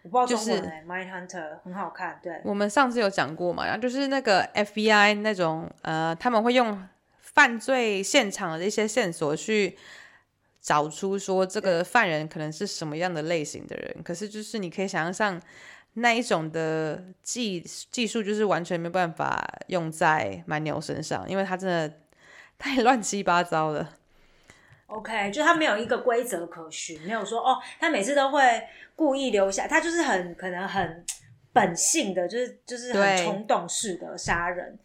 D: 我不知道中文哎，Mind Hunter 很好看，对。
C: 我们上次有讲过嘛，然后就是那个 FBI 那种呃，他们会用犯罪现场的一些线索去找出说这个犯人可能是什么样的类型的人，可是就是你可以想象上。那一种的技技术就是完全没办法用在蛮牛身上，因为他真的 太乱七八糟了。
D: OK，就他没有一个规则可循，没有说哦，他每次都会故意留下，他就是很可能很本性的，就是就是很冲动式的杀人。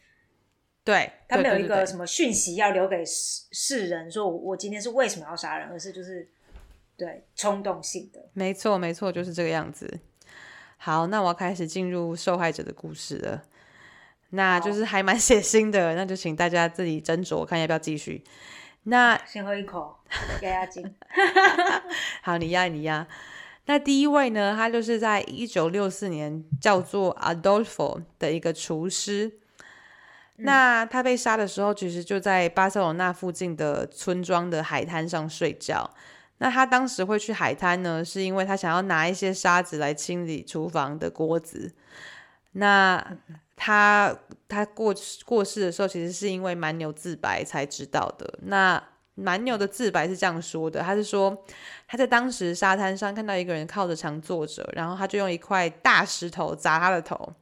C: 对，
D: 他没有一个什么讯息要留给世世人，说我我今天是为什么要杀人，而是就是对冲动性的。
C: 没错，没错，就是这个样子。好，那我要开始进入受害者的故事了，那就是还蛮血腥的，那就请大家自己斟酌，看要不要继续。那
D: 先喝一口压压惊。
C: 好，你压你压。那第一位呢，他就是在一九六四年叫做 Adolfo 的一个厨师。那他被杀的时候，其实就在巴塞罗那附近的村庄的海滩上睡觉。那他当时会去海滩呢，是因为他想要拿一些沙子来清理厨房的锅子。那他他过过世的时候，其实是因为蛮牛自白才知道的。那蛮牛的自白是这样说的：他是说他在当时沙滩上看到一个人靠着墙坐着，然后他就用一块大石头砸他的头，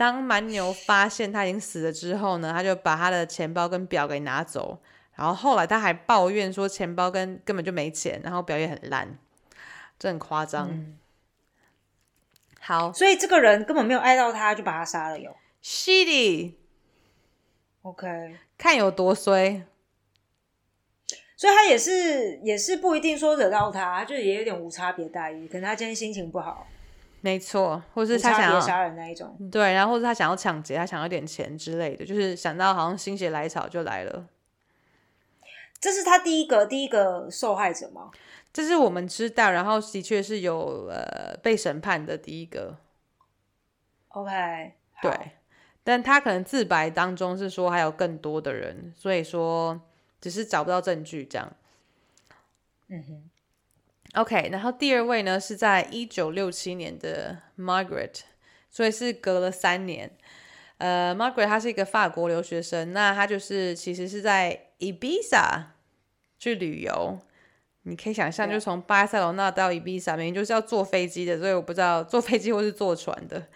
C: 当蛮牛发现他已经死了之后呢，他就把他的钱包跟表给拿走，然后后来他还抱怨说钱包跟根本就没钱，然后表也很烂，这很夸张。
D: 嗯
C: 好
D: 所以这个人根本没有爱到他，就把他杀了有。，shitty，OK，
C: 看有多衰。
D: 所以他也是也是不一定说惹到他，就也有点无差别待遇。可能他今天心情不好，
C: 没错，或
D: 无
C: 是他想要
D: 别杀人那一种。
C: 对，然后或者他想要抢劫，他想要点钱之类的，就是想到好像心血来潮就来了。
D: 这是他第一个第一个受害者吗？
C: 这是我们知道，然后的确是有呃被审判的第一个
D: ，OK，好
C: 对，但他可能自白当中是说还有更多的人，所以说只是找不到证据这样。
D: 嗯哼，
C: OK，然后第二位呢是在一九六七年的 Margaret，所以是隔了三年。呃，Margaret 她是一个法国留学生，那她就是其实是在 Ibiza 去旅游。你可以想象，就从巴塞罗那到 Ibiza，明明就是要坐飞机的，所以我不知道坐飞机或是坐船的，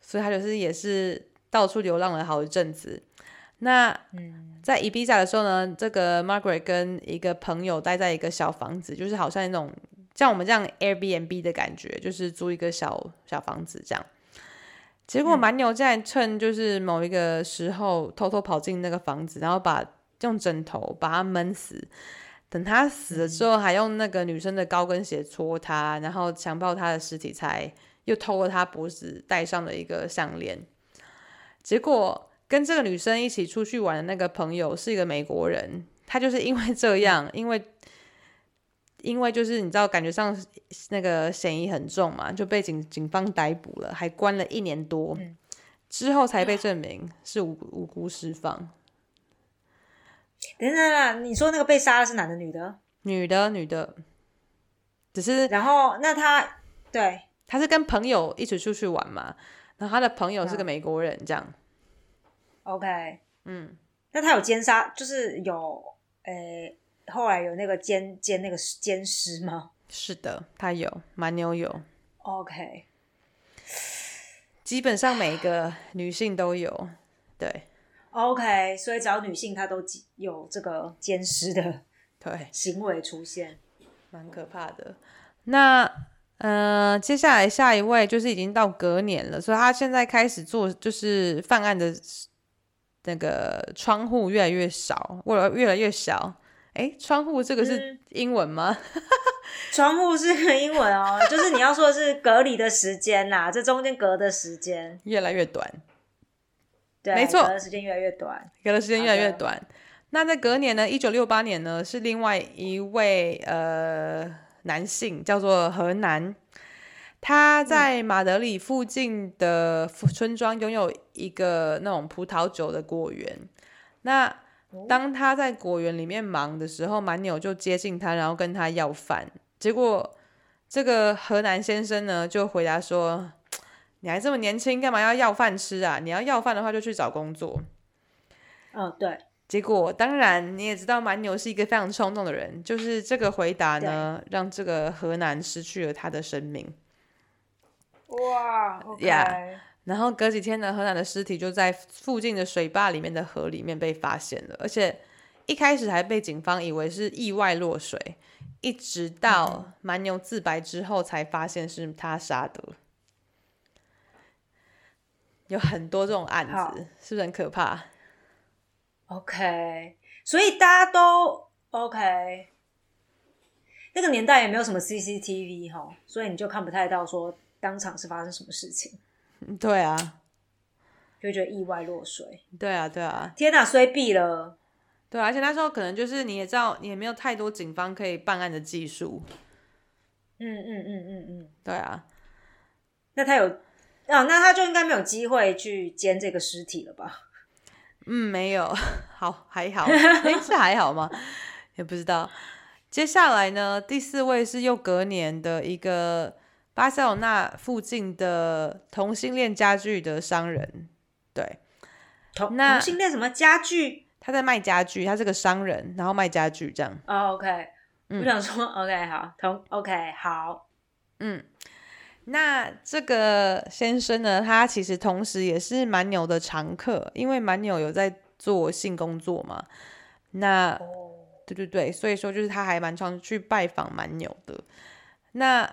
C: 所以她就是也是到处流浪了好一阵子。那
D: 嗯
C: 在 Ibiza 的时候呢，这个 Margaret 跟一个朋友待在一个小房子，就是好像那种像我们这样 Airbnb 的感觉，就是租一个小小房子这样。结果蛮牛竟然趁就是某一个时候偷偷跑进那个房子，然后把用枕头把他闷死。等他死了之后，还用那个女生的高跟鞋戳他，然后强暴他的尸体，才又偷了他脖子戴上了一个项链。结果跟这个女生一起出去玩的那个朋友是一个美国人，他就是因为这样，因为因为就是你知道，感觉上那个嫌疑很重嘛，就被警警方逮捕了，还关了一年多，之后才被证明是无无辜释放。
D: 等等等，你说那个被杀的是男的女的？
C: 女的，女的，只是
D: 然后那他对。
C: 他是跟朋友一起出去玩嘛，然后他的朋友是个
D: 嗯。
C: 美国人，这样，
D: OK，
C: 嗯，
D: 那他有奸杀，就是有诶、后来有那个奸奸那个奸尸吗
C: 是的，他有，蛮牛有
D: ，？OK，
C: 基本上每一个女性都有，对
D: OK，所以只要女性她都有这个奸尸的
C: 对。
D: 行为出现。
C: 蛮可怕的。那呃，接下来下一位就是已经到隔年了，所以他现在开始做就是犯案的那个窗户越来越少，或者越来越小。诶，窗户这个是
D: 嗯
C: 英文吗？
D: 窗户是个英文哦，就是你要说的是隔离的时间啦，这中间隔的时间，
C: 越来越短，
D: 对，
C: 没错
D: 隔的时间越来越短。
C: 隔的时间越来越短。那在隔年呢，一九六八年呢，是另外一位呃男性，叫做河南。他在马德里附近的村庄拥有一个那种葡萄酒的果园。那当他在果园里面忙的时候，蛮牛就接近他，然后跟他要饭。结果这个河南先生呢，就回答说：“你还这么年轻，干嘛要要饭吃啊？你要要饭的话，就去找工作。”
D: 嗯，对，
C: 结果当然你也知道，蛮牛是一个非常冲动的人，就是这个回答呢，让这个河南失去了他的生命。
D: 哇
C: ，OK，Yeah 然后隔几天呢，河南的尸体就在附近的水坝里面的河里面被发现了，而且一开始还被警方以为是意外落水，一直到蛮牛自白之后才发现是他杀的。有很多这种案子，是不是很可怕
D: ？OK，所以大家都 OK。那个年代也没有什么 CCTV 哈，所以你就看不太到说当场是发生什么事情，
C: 嗯对啊，
D: 就会觉得意外落水。
C: 对啊，对啊。
D: 天哪，衰毙了。
C: 对啊，而且那时候可能就是你也知道，你也没有太多警方可以办案的技术。
D: 嗯嗯嗯嗯嗯，
C: 对啊，
D: 那他有啊，那他就应该没有机会去捡这个尸体了吧？
C: 嗯，没有，好还好，诶，是还好吗？也不知道。接下来呢，第四位是又隔年的一个巴塞罗那附近的同性恋家具的商人，对，
D: 同同性恋什么家具？
C: 他在卖家具，他是个商人，然后卖家具这样。
D: 哦，OK，、
C: 嗯
D: 我想说 OK 好，同 OK 好，
C: 嗯，那这个先生呢，他其实同时也是蛮牛的常客，因为蛮牛有在做性工作嘛。那对对对，所以说就是他还蛮常去拜访蛮牛的。那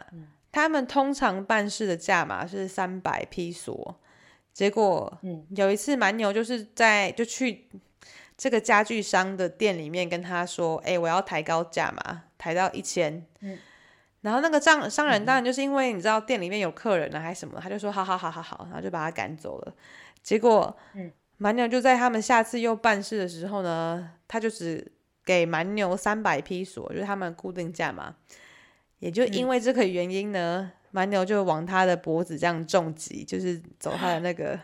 C: 他们通常办事的价码是三百披索，结果有一次蛮牛就是在就去这个家具商的店里面跟他说：“哎，我要抬高价嘛，抬到一千。”然后那个商商人当然就是因为你知道店里面有客人了还是什么，他就说好好好好好，然后就把他赶走了。结果，蛮牛就在他们下次又办事的时候呢，他就只给蛮牛三百披索，就是他们固定价嘛。也就因为这个原因呢，蛮牛就往他的脖子这样重击，就是走他的那个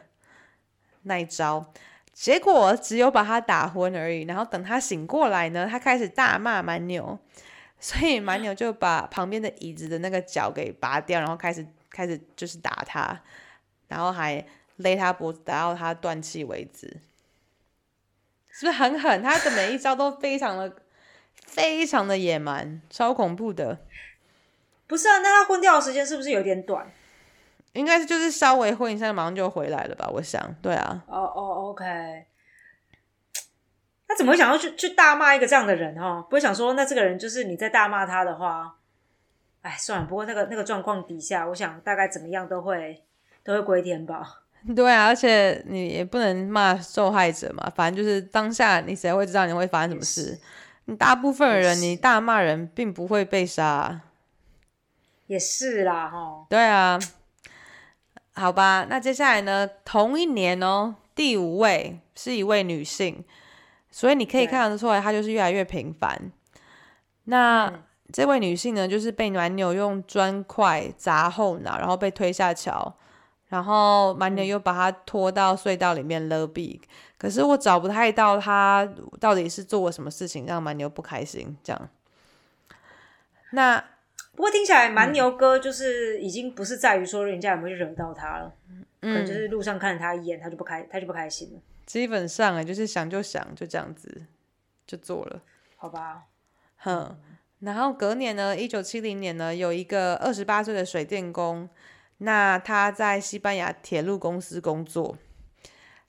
C: 那一招。结果只有把他打昏而已。然后等他醒过来呢，他开始大骂蛮牛。所以蛮牛就把旁边的椅子的那个脚给拔掉，然后开始开始就是打他，然后还勒他脖子，打到他断气为止，是不是很狠？他的每一招都非常的非常的野蛮，超恐怖的。
D: 不是啊，那他昏掉的时间是不是有点短？
C: 应该是就是稍微昏一下，马上就回来了吧？我想，对啊。
D: 哦哦，OK。他怎么会想要去去大骂一个这样的人哈？不会想说，那这个人就是你在大骂他的话，哎，算了。不过那个那个状况底下，我想大概怎么样都会都会归天吧。
C: 对啊，而且你也不能骂受害者嘛。反正就是当下，你谁会知道你会发生什么事？你大部分人，你大骂人并不会被杀。
D: 也是啦，哈。
C: 对啊，好吧。那接下来呢？同一年哦，第五位是一位女性。所以你可以看得出来，她就是越来越频繁。那这位女性呢，就是被蛮牛用砖块砸后脑，然后被推下桥，然后蛮牛又把她拖到隧道里面勒毙。可是我找不太到她到底是做了什么事情让蛮牛不开心。这样，那
D: 不过听起来蛮牛哥就是已经不是在于说人家有没有惹到他了，可能就是路上看了他一眼，他就不开，他就不开心了。
C: 基本上啊，就是想就想，就这样子就做了，
D: 好吧。
C: 哼，然后隔年呢，一九七零年呢，有一个二十八岁的水电工，那他在西班牙铁路公司工作，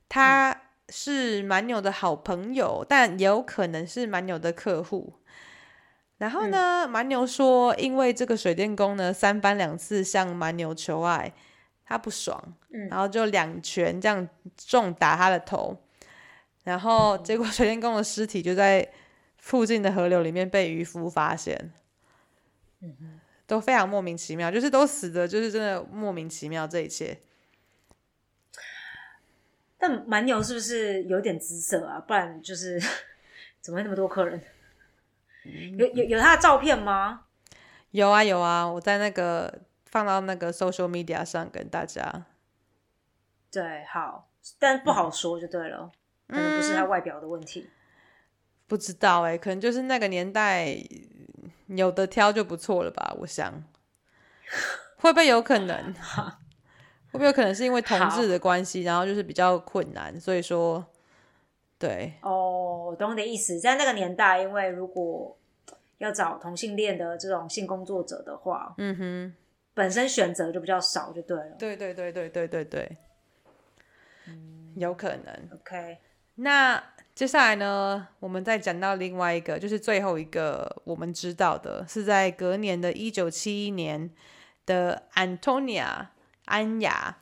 C: 他是蛮牛的好朋友，但也有可能是蛮牛的客户。然后呢，蛮牛说，因为这个水电工呢，三番两次向蛮牛求爱。他不爽，然后就两拳这样重打他的头，然后结果水电工的尸体就在附近的河流里面被渔夫发现，嗯都非常莫名其妙，就是都死的，就是真的莫名其妙这一切。
D: 但蛮牛是不是有点姿色啊？不然就是 怎么会那么多客人？有有有他的照片吗？
C: 有啊有啊，我在那个。放到那个 social media 上跟大家。
D: 对，好，但不好说就对了，可能不是他外表的问题。
C: 不知道哎，可能就是那个年代有的挑就不错了吧？我想，会不会有可能？会不会有可能是因为同志的关系，然后就是比较困难，所以说，对。
D: 哦，懂你的意思，在那个年代，因为如果要找同性恋的这种性工作者的话，嗯哼。本身选择就比较少，就对了。
C: 对对对对对对对，有可能。
D: OK，
C: 那接下来呢，我们再讲到另外一个，就是最后一个我们知道的，是在隔年的一九七一年的 Antonia 安雅。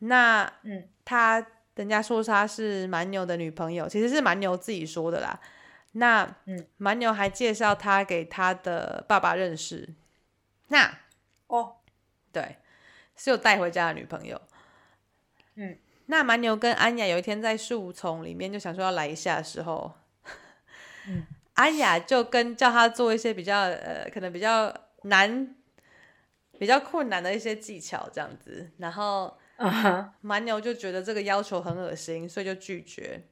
C: 那嗯，他人家说他是蛮牛的女朋友，其实是蛮牛自己说的啦。那嗯，蛮牛还介绍他给他的爸爸认识。那哦。对，是有带回家的女朋友。嗯，那蛮牛跟安雅有一天在树丛里面就想说要来一下的时候，嗯，安雅就跟叫他做一些比较呃，可能比较难、比较困难的一些技巧这样子，然后蛮牛就觉得这个要求很恶心，所以就拒绝。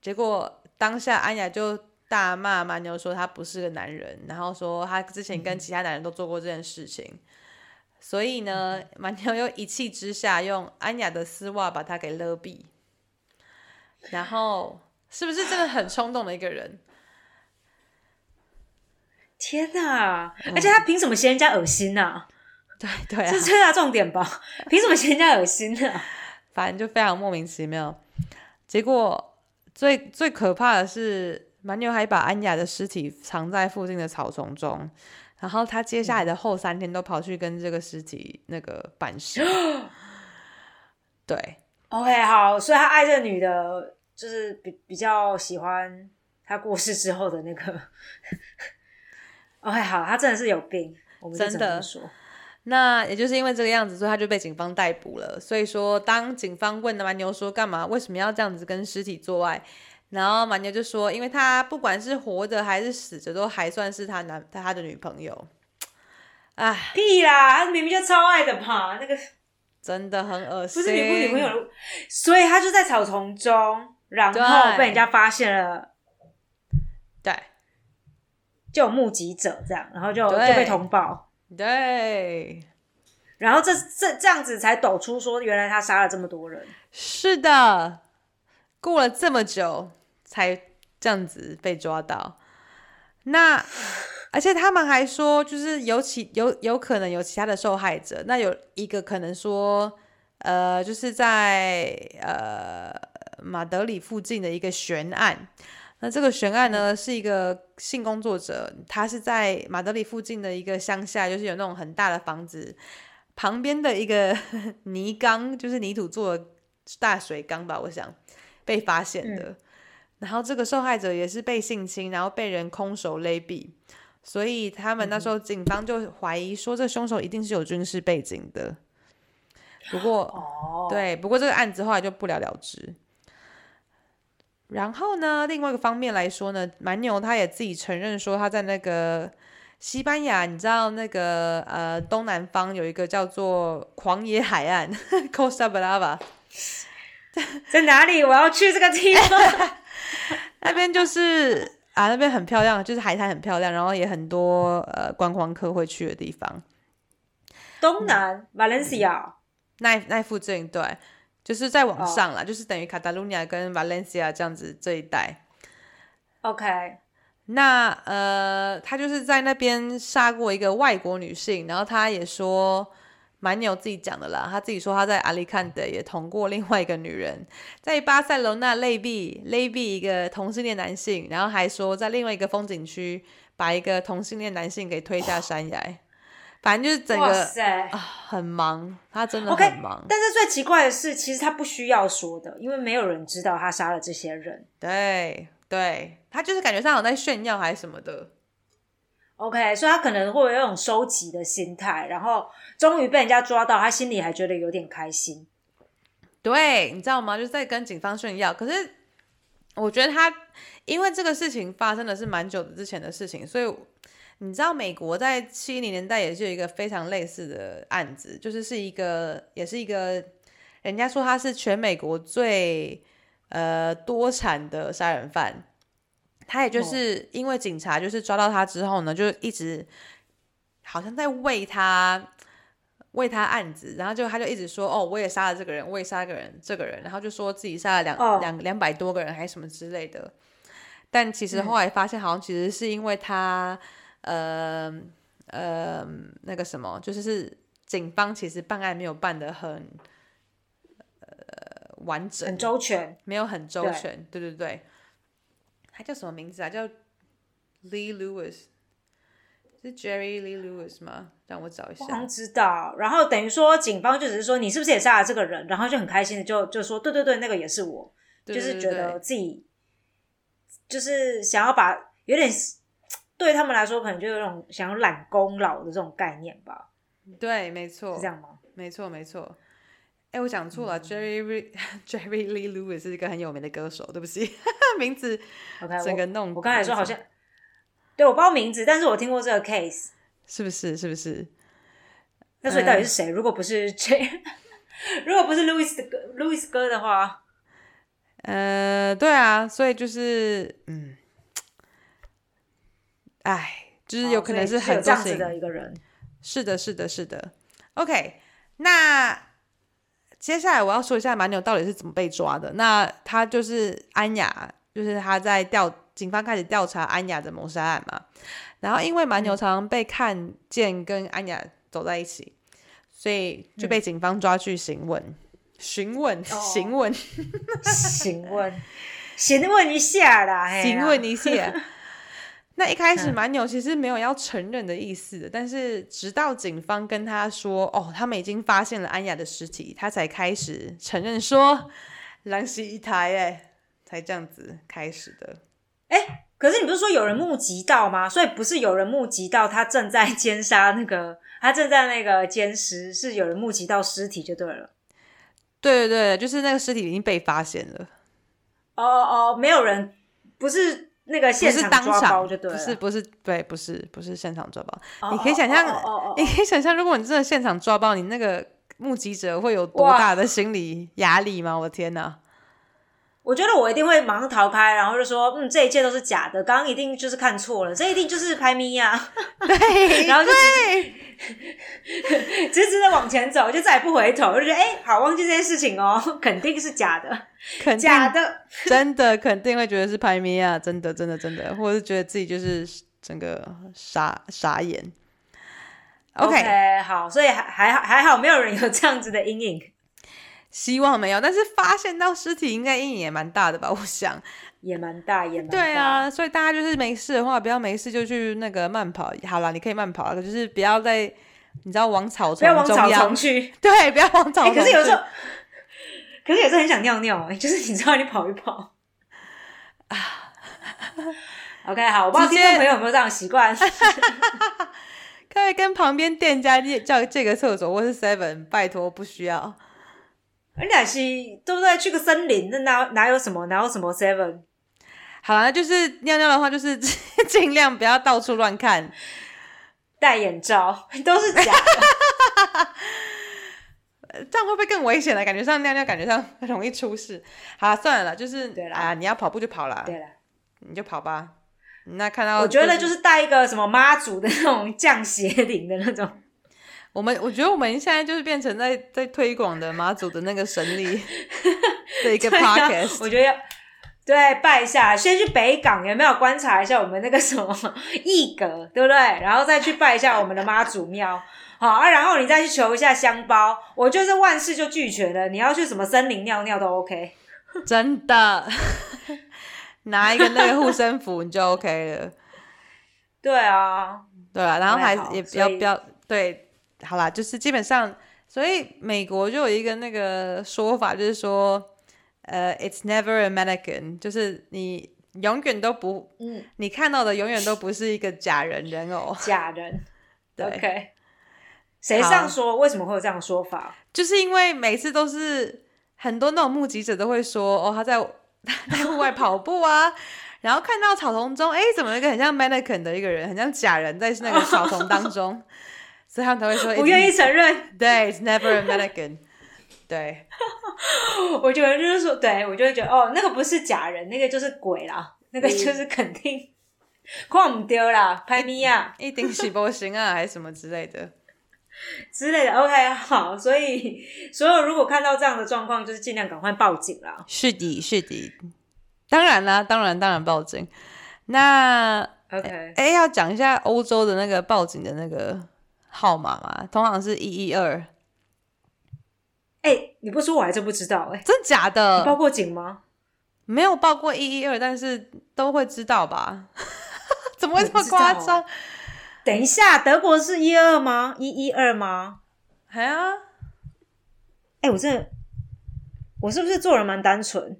C: 结果当下安雅就大骂蛮牛说他不是个男人，然后说他之前跟其他男人都做过这件事情。所以呢，蛮牛又一气之下用安雅的丝袜把他给勒毙，然后是不是真的很冲动的一个人？
D: 天哪！而且他凭什么嫌人家恶心呢？
C: 对对啊
D: 这，是最大重点吧？凭什么嫌人家恶心呢？
C: 反正就非常莫名其妙。结果最最可怕的是，蛮牛还把安雅的尸体藏在附近的草丛中，然后他接下来的后三天都跑去跟这个尸体那个办事。对
D: OK，好，所以他爱这个女的，就是比比较喜欢他过世之后的那个。OK，好，他真的是有病，我们
C: 真的
D: 说。
C: 那也就是因为这个样子，所以他就被警方逮捕了。所以说，当警方问蛮牛说干嘛，为什么要这样子跟尸体做爱，然后蛮牛就说，因为他不管是活着还是死着，都还算是他男他的女朋友。哎，
D: 屁啦，他明明就超爱的嘛，那个
C: 真的很恶心。
D: 不是女不女朋友，所以他就在草丛中，然后被人家发现了，
C: 对
D: 就有目击者这样，然后就就被通报，
C: 对，
D: 然后这这这样子才抖出说，原来他杀了这么多人。
C: 是的，过了这么久才这样子被抓到。那而且他们还说，就是有其有有可能有其他的受害者。那有一个可能说，呃，就是在呃马德里附近的一个悬案。那这个悬案呢，是一个性工作者，他是在马德里附近的一个乡下，就是有那种很大的房子，旁边的一个 泥缸，就是泥土做的大水缸吧，我想被发现的。然后这个受害者也是被性侵，然后被人空手勒毙，所以他们那时候警方就怀疑说，这凶手一定是有军事背景的。不过，
D: 哦，
C: 对，不过这个案子后来就不了了之。然后呢，另外一个方面来说呢，蛮牛他也自己承认说他在那个西班牙，你知道那个呃东南方有一个叫做狂野海岸 （Costa Brava），
D: 在哪里？我要去这个地方。
C: 那边就是啊，那边很漂亮，就是海滩很漂亮，然后也很多呃观光客会去的地方。
D: 东南 Valencia，
C: 那那附近对，就是在往上啦，就是等于卡塔卢尼亚跟 Valencia 这样子这一带。
D: OK，
C: 那呃，他就是在那边杀过一个外国女性，然后他也说，蛮牛自己讲的啦，他自己说他在阿里坎德也同过另外一个女人，在巴塞罗那勒毙勒毙一个同性恋男性，然后还说在另外一个风景区把一个同性恋男性给推下山崖，反正就是整
D: 哇
C: 个
D: 塞
C: 啊很忙，他真的很忙。
D: 但是最奇怪的是，其实他不需要说的，因为没有人知道他杀了这些人。
C: 对对，他就是感觉上有在炫耀还是什么的。
D: OK，所以他可能会有一种收集的心态，然后终于被人家抓到，他心里还觉得有点开心。
C: 对，你知道吗？就是在跟警方炫耀。可是我觉得他因为这个事情发生的是蛮久之前的事情，所以你知道美国在七零年代也是有一个非常类似的案子，就是是一个也是一个人家说他是全美国最呃多产的杀人犯。他也就是因为警察就是抓到他之后呢，就一直好像在为他为他案子，然后就他就一直说哦，我也杀了这个人，我也杀了个人，这个人，然后就说自己杀了两、
D: 哦
C: 两两百多个人还是什么之类的。但其实后来发现，好像其实是因为他，呃呃，那个什么，就是是警方其实办案没有办得很呃完整，
D: 很周全，
C: 没有很周全，对对对。他叫什么名字啊？叫 Lee Lewis，是 Jerry Lee Lewis 吗？让我找一下
D: 我好。像知道。然后等于说，警方就只是说你是不是也杀了这个人，然后就很开心的就就说对对对，那个也是我，
C: 对对
D: 就是觉得自己就是想要把有点对他们来说，可能就有种想要揽功劳的这种概念吧，
C: 对，没错
D: 是这，样吗？
C: 没错，没错。哎，我讲
D: 嗯
C: 错了、j e r r y Lee- Jerry Lee Lewis 是一个很有名的歌手，对不起，名字
D: OK，
C: 整个
D: 我
C: 弄。
D: 我刚才说好像，对我不知道名字，但是我听过这个 case。
C: 是不是？是不是？
D: 那所以到底是谁？如果不是 J，如果不是 Louis 的歌，Louis 哥的话，
C: 呃，对啊，所以就是，嗯，哎，就是有可能
D: 哦所以有这样子的一个人。
C: 是的，是的，是的。OK，那接下来我要说一下蛮牛到底是怎么被抓的。那他就是安雅，就是他在调警方开始调查安雅的谋杀案嘛。然后因为蛮牛常常被看见跟安雅走在一起，所以就被警方抓去询问，询问，询问，
D: 询问，询问一下啦，
C: 询问一下。那一开始蛮牛其实没有要承认的意思的，但是直到警方跟他说：“哦，他们已经发现了安雅的尸体”，他才开始承认说：“狼溪一台，哎，才这样子开始的。”
D: 哎，可是你不是说有人目击到吗？所以不是有人目击到他正在奸杀那个，他正在那个奸尸，是有人目击到尸体就对了。
C: 对对对，就是那个尸体已经被发现了。
D: 哦哦，没有人，不是。那个现场抓包就对了，
C: 不是不是对，不是不是现场抓包。你可以想象，你可以想象，如果你真的现场抓包，你那个目击者会有多大的心理压力吗？我的天哪！
D: 我觉得我一定会马上逃开，然后就说：“嗯，这一切都是假的，刚刚一定就是看错了，这一定就是拍咪呀。”
C: 对，
D: 然后就 直直的往前走，就再也不回头，我就觉得哎，好，忘记这件事情哦，肯定是假的，假的，
C: 真的肯定会觉得是拍咪呀，真的，真的，真的，或者是觉得自己就是整个傻傻眼。
D: OK，好，所以还还还好，没有人有这样子的阴影。
C: 希望没有，但是发现到尸体应该阴影也蛮大的吧？我想
D: 也蛮大，也蛮
C: 对啊。所以大家就是没事的话，不要没事就去那个慢跑。好了，你可以慢跑，可就是不要在你知道往草丛，不
D: 要往草丛去。
C: 对，不要往草丛。
D: 可是有时候，可是有时候很想尿尿，就是你知道，你跑一跑啊。OK，好，我不知道听众朋友有没有这样习惯，
C: 可以跟旁边店家叫这个厕所，或是 Seven，拜托，不需要。
D: 而且是对不对？去个森林，那哪哪有什么？哪有什么 seven？
C: 好了，就是尿尿的话，就是 尽量不要到处乱看，
D: 戴眼罩都是假的，
C: 这样会不会更危险呢？感觉上尿尿，感觉上很容易出事。好，算了，就是
D: 对
C: 啊，你要跑步就跑了，
D: 对了，
C: 你就跑吧。那看到
D: 我觉得就是带一个什么妈祖的那种降邪灵的那种。
C: 我们我觉得我们现在就是变成在在推广的妈祖的那个神力 的一个 podcast。
D: 我觉得要对拜一下，先去北港有没有观察一下我们那个什么义阁，对不对？然后再去拜一下我们的妈祖庙，好啊。然后你再去求一下香包，我就是万事就俱全了。你要去什么森林尿尿都 OK，
C: 真的，拿一个那个护身符你就 OK 了。
D: 对啊，
C: 对啊，然后还也不要不要对。好啦，就是基本上，所以美国就有一个那个说法，就是说，呃，it's never a mannequin，就是你永远都不，嗯，你看到的永远都不是一个假人人偶，
D: 假人。OK，谁这样说？为什么会有这样说法？
C: 就是因为每次都是很多那种目击者都会说，哦，他在在户外跑步啊，然后看到草丛中，哎，怎么一个很像 mannequin 的一个人，很像假人在那个草丛当中。所以他们才会说
D: 不愿意承认。
C: 对，it's never a mannequin。对，
D: 我觉得就是说，对我就会觉得，哦，那个不是假人，那个就是鬼啦，那个就是肯定逛唔丢啦，拍咪呀，
C: 一定是波行啊，还是什么之类的
D: 之类的。OK，好，所以所有如果看到这样的状况，就是尽量赶快报警啦。
C: 是的，是的，当然啦，当然，当然报警。那
D: OK，
C: 哎，要讲一下欧洲的那个报警的那个。号码嘛，通常是一一二。
D: 哎，你不说我还真不知道哎，
C: 真假的？
D: 你报过警吗？
C: 没有报过一一二，但是都会知道吧？怎么会这么夸张？
D: 等一下，德国是一二吗？一一二吗？
C: 还啊？
D: 哎，我这我是不是做人蛮单纯？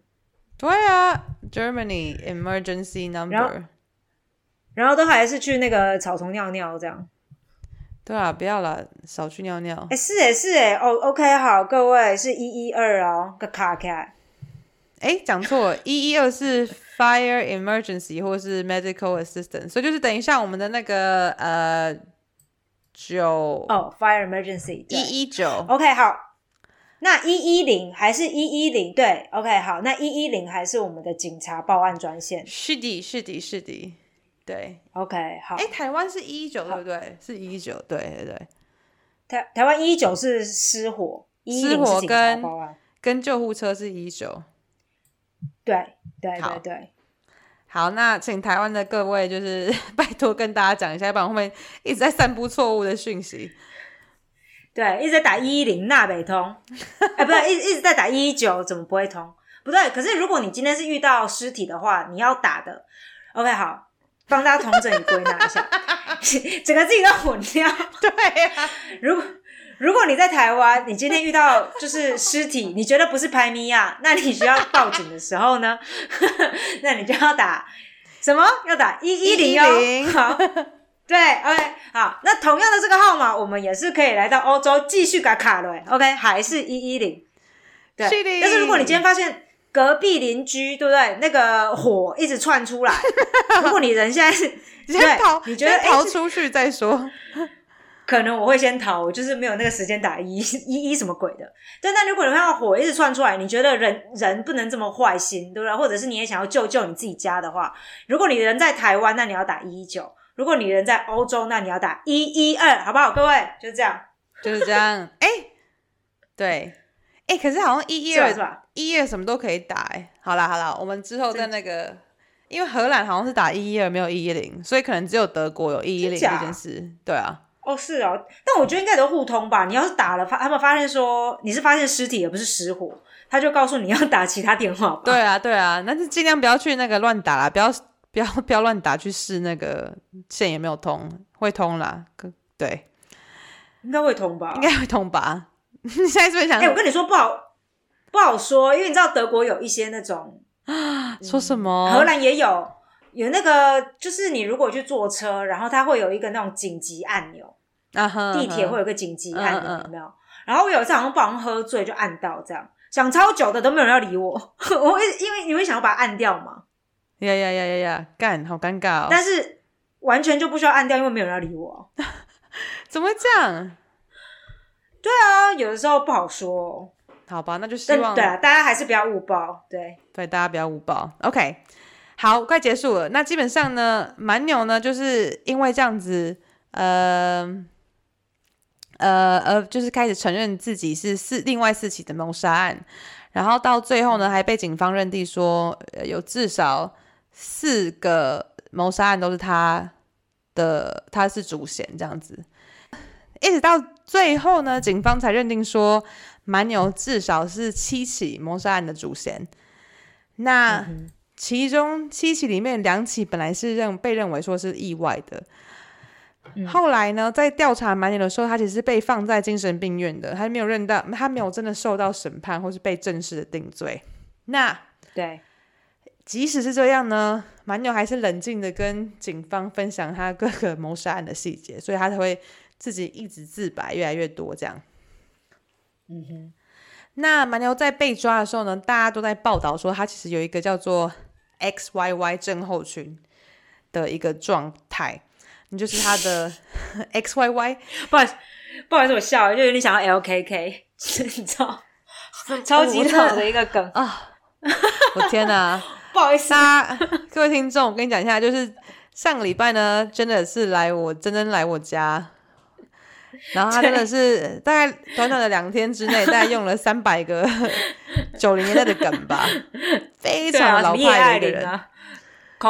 C: 对啊，Germany emergency number，
D: 然后都还是去那个草丛尿尿这样。
C: 对啊，不要了，少去尿尿。
D: 哎，是哎，是哎，哦，OK，好，各位是一一二哦，个卡开。
C: 哎，讲错，一一二是 fire emergency 或是 medical assistance，所以就是等一下我们的那个呃九
D: 哦，fire emergency
C: 一一九
D: ，OK，好，那一一零还是一一零？对，OK，好，那一一零还是我们的警察报案专线。
C: 是的，是的，是的。对
D: ，OK，好。
C: 哎，台湾是一九，对不对？是一九，对对对。
D: 台台湾一九是失火，
C: 失火跟跟救护车是一九。
D: 对对对对。
C: 好，那请台湾的各位就是 拜托跟大家讲一下，不然后面一直在散布错误的讯息。
D: 对，一直在打一一零，那北通，哎，不对，一一直在打一一九，怎么不会通？不对，可是如果你今天是遇到尸体的话，你要打的，OK，好，帮大家统整与归纳一下，整个自己都混掉。
C: 对呀、
D: 如果如果你在台湾，你今天遇到就是尸体，你觉得不是拍咪呀，那你需要报警的时候呢，那你就要打什么？要打一一零哦。
C: 110
D: 好，对，OK，好。那同样的这个号码，我们也是可以来到欧洲继续给卡了，OK，还是一一零。对，但是如果你今天发现隔壁邻居，对不对？那个火一直窜出来，如果你人现在是
C: 先逃，
D: 对你觉得
C: 逃出去再说。
D: 可能我会先逃，我就是没有那个时间打一一一什么鬼的。但，但如果你看到火一直窜出来，你觉得人人不能这么坏心，对不对？或者是你也想要救救你自己家的话，如果你人在台湾，那你要打一一九；如果你人在欧洲，那你要打一一二，好不好？各位，就是这样，
C: 就是这样。哎、对，哎、可是好像一一二
D: 是吧？
C: 一一二什么都可以打、哎，好啦好啦，我们之后在那个，因为荷兰好像是打一一二，没有一一零，所以可能只有德国有一一零这件事。对啊，
D: 哦，是哦，但我觉得应该都互通吧。你要是打了，发他们发现说你是发现尸体而不是失火，他就告诉你要打其他电话吧。
C: 对啊，对啊，那就尽量不要去那个乱打啦，不要不要不要乱打去试那个线有没有通，会通啦。对，
D: 应该会通吧？
C: 应该会通吧？你 现在是不是想
D: 哎、我跟你说不好不好说，因为你知道德国有一些那种啊
C: 说什么？
D: 荷兰也有有那个，就是你如果去坐车，然后它会有一个那种紧急按钮，
C: 啊哈，
D: 地铁
C: 嗯
D: 会有个紧急按钮，有没有？然后我有一次好像不小心喝醉就按到，这样想超久的都没有人要理我，我会因为你会想要把它按掉嘛，
C: 呀呀呀呀呀，干，好尴尬哦！
D: 但是完全就不需要按掉，因为没有人要理我。
C: 怎么会这样？
D: 对啊，有的时候不好说哦，
C: 好吧，那就希
D: 但
C: 望
D: 对啊，大家还是不要误报。对，
C: 对大家不要误报。OK，好，快结束了。那基本上呢，蛮牛呢，就是因为这样子，呃呃呃，就是开始承认自己是四另外四起的谋杀案，然后到最后呢，还被警方认定说，呃、有至少四个谋杀案都是他的，他是主嫌这样子。一直到最后呢，警方才认定说，蛮牛至少是七起谋杀案的主嫌。那、
D: 嗯
C: 其中七起里面两起本来是认被认为说是意外的，
D: 嗯
C: 后来呢，在调查蛮牛的时候，他其实是被放在精神病院的，他没有认到，他没有真的受到审判或是被正式的定罪。那
D: 对，
C: 即使是这样呢，蛮牛还是冷静的跟警方分享他各个谋杀案的细节，所以他才会自己一直自白越来越多这样。
D: 嗯哼，
C: 那蛮牛在被抓的时候呢，大家都在报道说他其实有一个叫做 XYY 症候群的一个状态，你就是他的 XYY
D: 不好意思，不好意思，我笑了，就有点想要 LKK，你知道，超级老的一个梗，
C: 啊！我天哪！
D: 不好意思，
C: 大家各位听众，我跟你讲一下，就是上个礼拜呢，真的是来我真真来我家，然后他真的是大概短短的两天之内，大概用了 三百个 九零年代的梗吧，非常老派的一个人。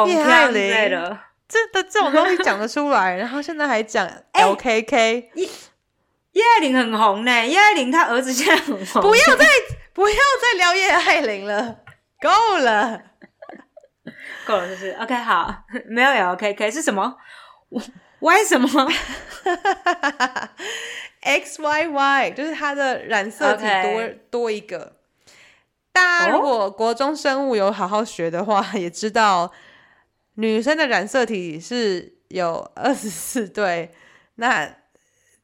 C: 叶爱玲
D: 的。
C: 这的这种东西讲得出来，然后现在还讲 LKK，、
D: 叶爱玲很红呢，叶爱玲她儿子现在很红。
C: 不要再不要再聊叶爱玲了，够了。
D: 够了，就是 OK 好，没有 LKK 是什么？Y 什么？
C: X Y Y 就是它的染色体多多一个。大家如果国中生物有好好学的话，也知道女生的染色体是有二十四对，那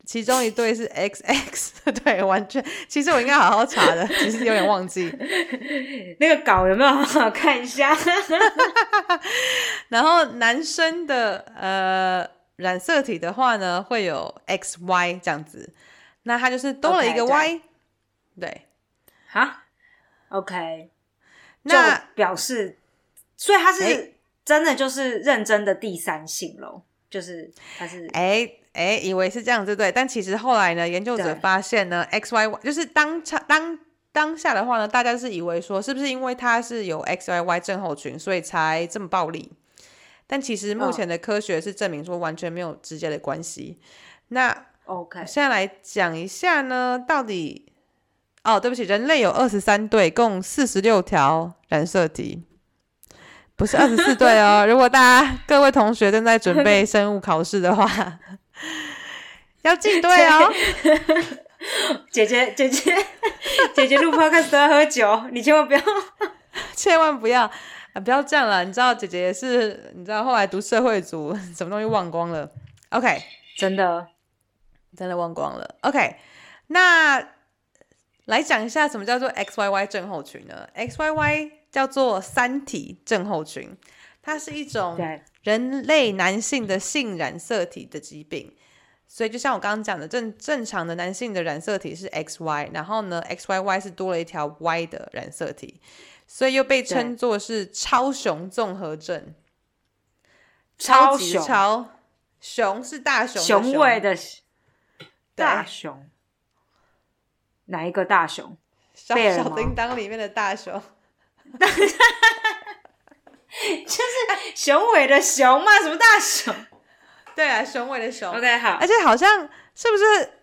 C: 其中一对是 X X，对，完全。其实我应该好好查的，只是有点忘记。
D: 那个稿有没有好好看一下？
C: 然后男生的呃染色体的话呢，会有 X Y 这样子，那它就是多了一个 OK，Y，对。
D: 哈？OK，
C: 那
D: 就表示，所以它是真的就是认真的第三性咯，就是它是
C: 哎哎，以为是这样子对，但其实后来呢，研究者发现呢，X Y Y 就是当差当当下的话呢，大家是以为说是不是因为他是有 X Y Y 症候群，所以才这么暴力？但其实目前的科学是证明说完全没有直接的关系。那
D: OK，
C: 现在来讲一下呢，到底哦，对不起，人类有二十三对，共四十六条染色体，不是二十四对哦。如果大家各位同学正在准备生物考试的话，要记对哦。
D: 姐姐姐姐姐姐录 podcast 都要喝酒，你千万不要，
C: 千万不要啊！不要这样了，你知道姐姐也是，你知道后来读社会组，什么东西忘光了？OK，
D: 真的
C: 真的忘光了。OK，那来讲一下什么叫做 XYY 症候群呢？XYY 叫做三体症候群，它是一种人类男性的性染色体的疾病。所以就像我刚刚讲的，正正常的男性的染色体是 XY，然后呢，XYY 是多了一条 Y 的染色体，所以又被称作是超雄综合症。
D: 超雄
C: 超雄是大熊
D: 雄伟的
C: 对
D: 大熊，哪一个大熊？
C: 小小叮当里面的大熊。
D: 就是雄伟的熊嘛，什么大熊
C: 对啊，雄伟的熊。
D: ？OK，好
C: 而，且好像是不是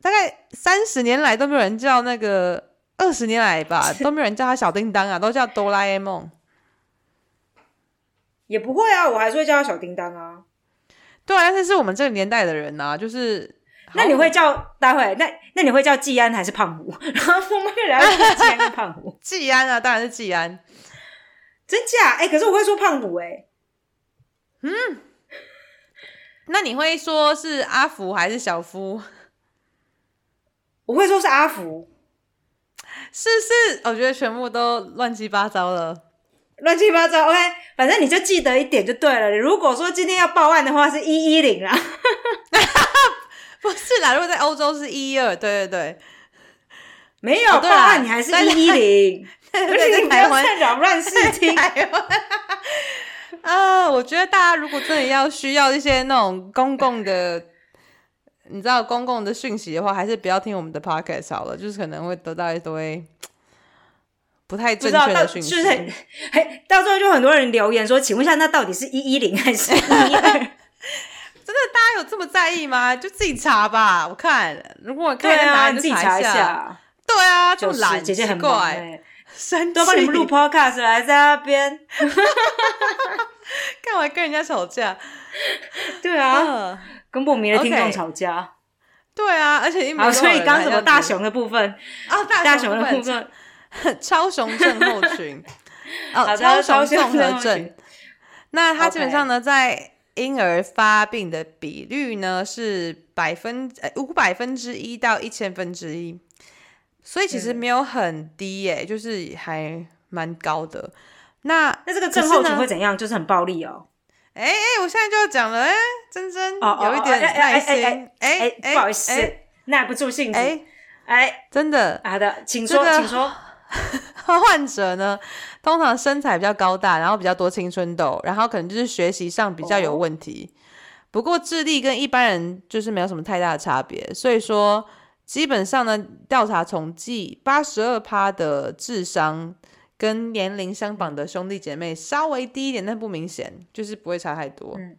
C: 大概三十年来都没有人叫那个，二十年来吧 都没有人叫他小叮当啊，都叫哆啦 A 梦。
D: 也不会啊，我还是会叫他小叮当啊。
C: 对啊，但是是我们这个年代的人呐、就是
D: 那你会叫待会那那你会叫季安还是胖虎？然后我们就聊季安跟胖虎，
C: 季安啊，当然是季安。
D: 真假？哎、可是我会说胖虎哎、嗯
C: 那你会说是阿福还是小夫？
D: 我会说是阿福，
C: 是是，我觉得全部都乱七八糟了。
D: 乱七八糟。OK，反正你就记得一点就对了。如果说今天要报案的话，是一一零啦。
C: 不是啦，如果在欧洲是一二，对对对，
D: 没有、报案，你还是一一零。而且
C: 对
D: 你不要
C: 在台湾
D: 再扰乱视听。
C: 啊，我觉得大家如果真的要需要一些那种公共的，你知道公共的讯息的话，还是不要听我们的 podcast 好了，就是可能会得到一堆 不太正确的讯息。
D: 就是很 嘿，到最后就很多人留言说，请问一下，那到底是一一零还是一一二？
C: 真的，大家有这么在意吗？就自己查吧。我看，如果看
D: 对啊，
C: 在哪里就
D: 你自己查
C: 一
D: 一。下。
C: 对啊，
D: 就是
C: 懒，
D: 姐姐很
C: 奇
D: 忙
C: 怪，
D: 哎，
C: 生
D: 都帮你们录 podcast 来在那边。
C: 干嘛跟人家吵架？
D: 对啊，
C: 啊，
D: 跟不明的听众吵架。
C: 对啊，而且因为
D: 好，所以刚刚什么大熊的部分，
C: 啊，大
D: 大
C: 熊
D: 熊的部分，
C: 超 雄症候群，哦，超
D: 超雄
C: 雄综合症
D: 症候群。
C: 那它基本上呢，在婴儿发病的比率呢是百分呃五百分之一到一千分之一，所以其实
D: 嗯
C: 没有很低耶、就是还蛮高的。那
D: 那这个症候群
C: 呢
D: 会怎样？就是很暴力哦。
C: 哎哎，我现在就要讲了，哎，珍珍
D: 哦哦
C: 有一点
D: 哦哎哎
C: 耐
D: 哎
C: 心，哎
D: 哎，不好意思
C: 哎，
D: 耐不住性子。
C: 哎，
D: 哎，
C: 真的，
D: 好的，请说，请说。
C: 患者呢，通常身材比较高大，然后比较多青春痘，然后可能就是学习上比较有问题。不过智力跟一般人就是没有什么太大的差别，所以说基本上呢，调查统计，八十二趴的智商跟年龄相仿的兄弟姐妹稍微低一点，但不明显，就是不会差太多。
D: 嗯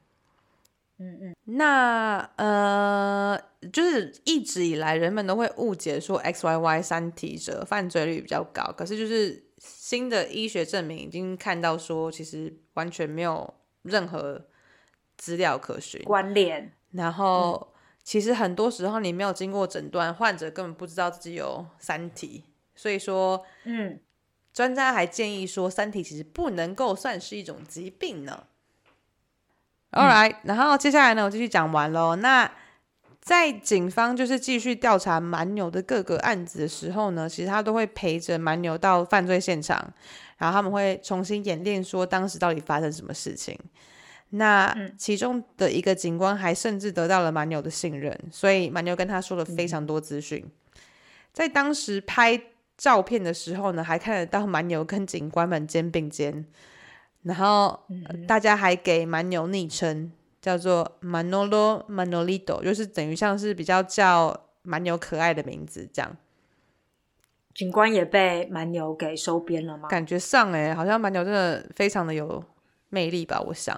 D: 嗯嗯，
C: 那呃，就是一直以来人们都会误解说 XYY 三体者犯罪率比较高，可是就是新的医学证明已经看到说，其实完全没有任何资料可循。
D: 关联。
C: 然后、其实很多时候你没有经过诊断，患者根本不知道自己有三体，所以说
D: 嗯，
C: 专家还建议说，三体其实不能够算是一种疾病呢。All right，、然后接下来呢，我继续讲完喽。那在警方就是继续调查蛮牛的各个案子的时候呢，其实他都会陪着蛮牛到犯罪现场，然后他们会重新演练说当时到底发生什么事情。那其中的一个警官还甚至得到了蛮牛的信任，所以蛮牛跟他说了非常多资讯。在当时拍照片的时候呢，还看得到蛮牛跟警官们肩并肩，然后、呃大家还给蛮牛昵称叫做 Manolo Manolito，就是等于像是比较叫蛮牛可爱的名字这样。
D: 警官也被蛮牛给收编了吗？
C: 感觉上哎、好像蛮牛真的非常的有魅力吧，我想。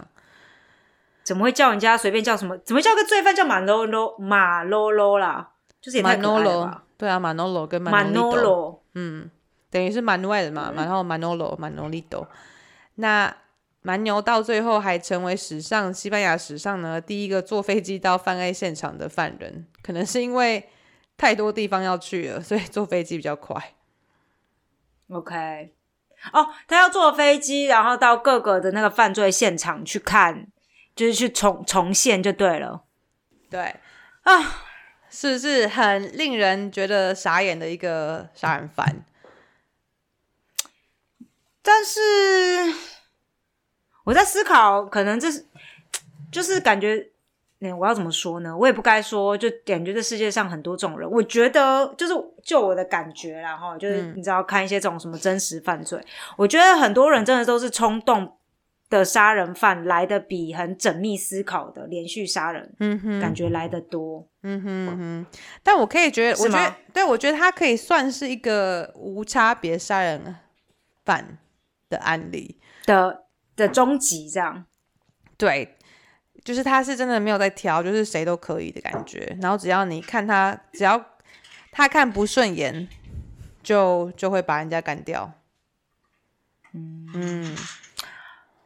D: 怎么会叫人家随便叫什么？怎么叫个罪犯叫马罗罗马罗罗啦？就是也太可爱了吧？
C: 对啊，Manolo 跟
D: 马诺
C: Manolito，
D: 罗，
C: 嗯，等于是 Manuel 嘛，然后 Manolo、Manolito。那蛮牛到最后还成为史上西班牙史上呢第一个坐飞机到犯案现场的犯人，可能是因为太多地方要去了，所以坐飞机比较快。
D: OK，哦，他要坐飞机，然后到各个的那个犯罪现场去看，就是去重重现就对了。
C: 对，
D: 啊，
C: 是不是很令人觉得傻眼的一个杀人犯？
D: 但是我在思考，可能这是就是感觉，嗯，我要怎么说呢？我也不该说，就感觉这世界上很多这种人。我觉得就是就我的感觉啦，哈，就是
C: 嗯
D: 你知道看一些这种什么真实犯罪，我觉得很多人真的都是冲动的杀人犯来的比很缜密思考的连续杀人
C: 嗯哼，
D: 感觉来的多。
C: 嗯哼嗯哼，但我可以觉得，我觉得，对我觉得他可以算是一个无差别杀人犯的案例。
D: 的的终极这样，
C: 对，就是他是真的没有在挑，就是谁都可以的感觉。然后只要你看他，只要他看不顺眼，就就会把人家干掉。嗯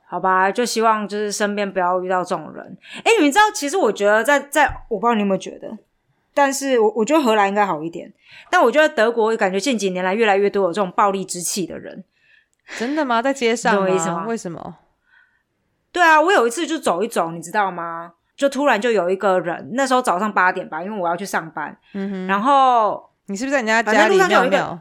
D: 好吧，就希望就是身边不要遇到这种人。哎，你们知道，其实我觉得在在，我不知道你有没有觉得，但是我我觉得荷兰应该好一点，但我觉得德国感觉近几年来越来越多有这种暴力之气的人。
C: 真的吗？在街上
D: 懂我意思吗
C: 吗？为什么？
D: 对啊，我有一次就走一走，你知道吗？就突然就有一个人，那时候早上八点吧，因为我要去上班，
C: 嗯哼，
D: 然后
C: 你是不是在人家家里尿尿？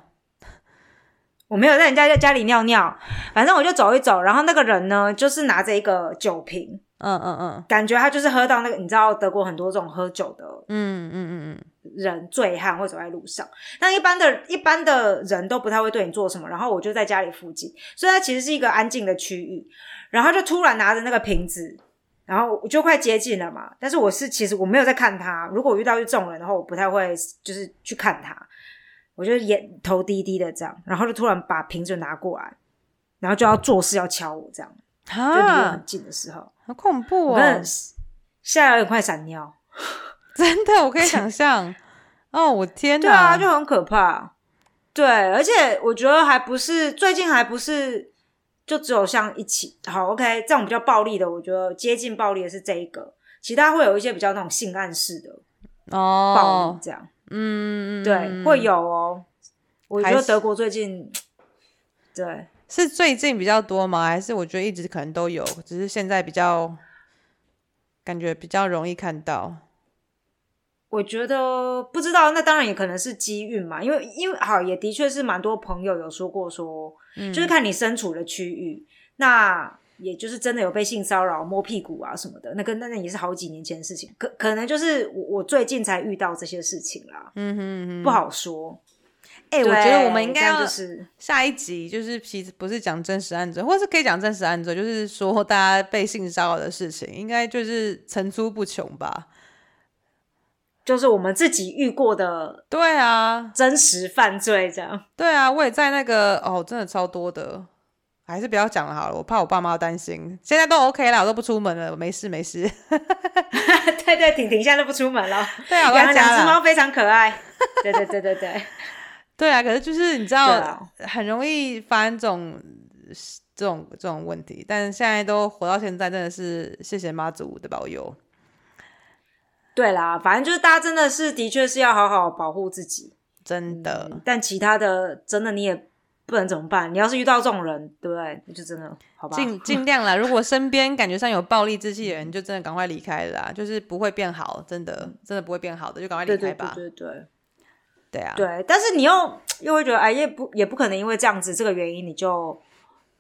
D: 我没有在人家在家里尿尿，反正我就走一走，然后那个人呢，就是拿着一个酒瓶，
C: 嗯嗯嗯
D: 感觉他就是喝到那个，你知道德国很多这种喝酒的
C: 嗯嗯嗯嗯，
D: 人醉汉会走在路上，那一般的一般的人都不太会对你做什么。然后我就在家里附近，所以它其实是一个安静的区域。然后就突然拿着那个瓶子，然后我就快接近了嘛。但是我是其实我没有在看他，如果我遇到这种人的话，我不太会就是去看他，我就眼头低低的这样，然后就突然把瓶子拿过来，然后就要做事要敲我这样，就离我
C: 啊
D: 很，近的时候，
C: 好恐怖哦！
D: 我真的吓得有点快闪尿。
C: 真的，我可以想 象。哦，我天哪！
D: 对啊，就很可怕。对，而且我觉得还不是最近还不是就只有像一起好 OK 这种比较暴力的，我觉得接近暴力的是这一个，其他会有一些比较那种性暗示的哦暴
C: 哦
D: 力，这样。
C: 嗯，嗯
D: 对，
C: 嗯
D: 会有哦。我觉得德国最近对
C: 是最近比较多吗？还是我觉得一直可能都有，只是现在比较感觉比较容易看到。
D: 我觉得不知道，那当然也可能是机遇嘛，因为因为好也的确是蛮多朋友有说过说，
C: 嗯
D: 就是看你身处的区域，那也就是真的有被性骚扰、摸屁股啊什么的，那个那那也是好几年前的事情，可可能就是我我最近才遇到这些事情啦，
C: 嗯哼嗯哼，
D: 不好说。
C: 哎、我觉得我们应该要
D: 就是
C: 下一集就是其实不是讲真实案子，或是可以讲真实案子，就是说大家被性骚扰的事情，应该就是层出不穷吧？
D: 就是我们自己遇过的
C: 对啊，
D: 真实犯罪这样。
C: 对啊，我也在那个哦，真的超多的，还是不要讲了好了，我怕我爸妈担心。现在都 OK 了，我都不出门了，没事没事。
D: 对对，婷婷现在都不出门了，
C: 对啊，我
D: 养了
C: 在家啦。
D: 两只猫非常可爱。对对对对对，
C: 对啊，可是就是你知道
D: 啊，
C: 很容易发生这种这种这种问题，但现在都活到现在，真的是谢谢妈祖的保佑。
D: 对啦，反正就是大家真的是的确是要好好保护自己。
C: 真的，
D: 嗯但其他的真的你也不能怎么办？你要是遇到这种人，对不对？那就真的好吧。
C: 尽尽量啦。如果身边感觉上有暴力之气的人，就真的赶快离开了啦，就是不会变好，真的真的不会变好的，就赶快离开吧。
D: 对对对
C: 对啊，
D: 对，但是你又又会觉得，哎，也不也不可能因为这样子这个原因，你就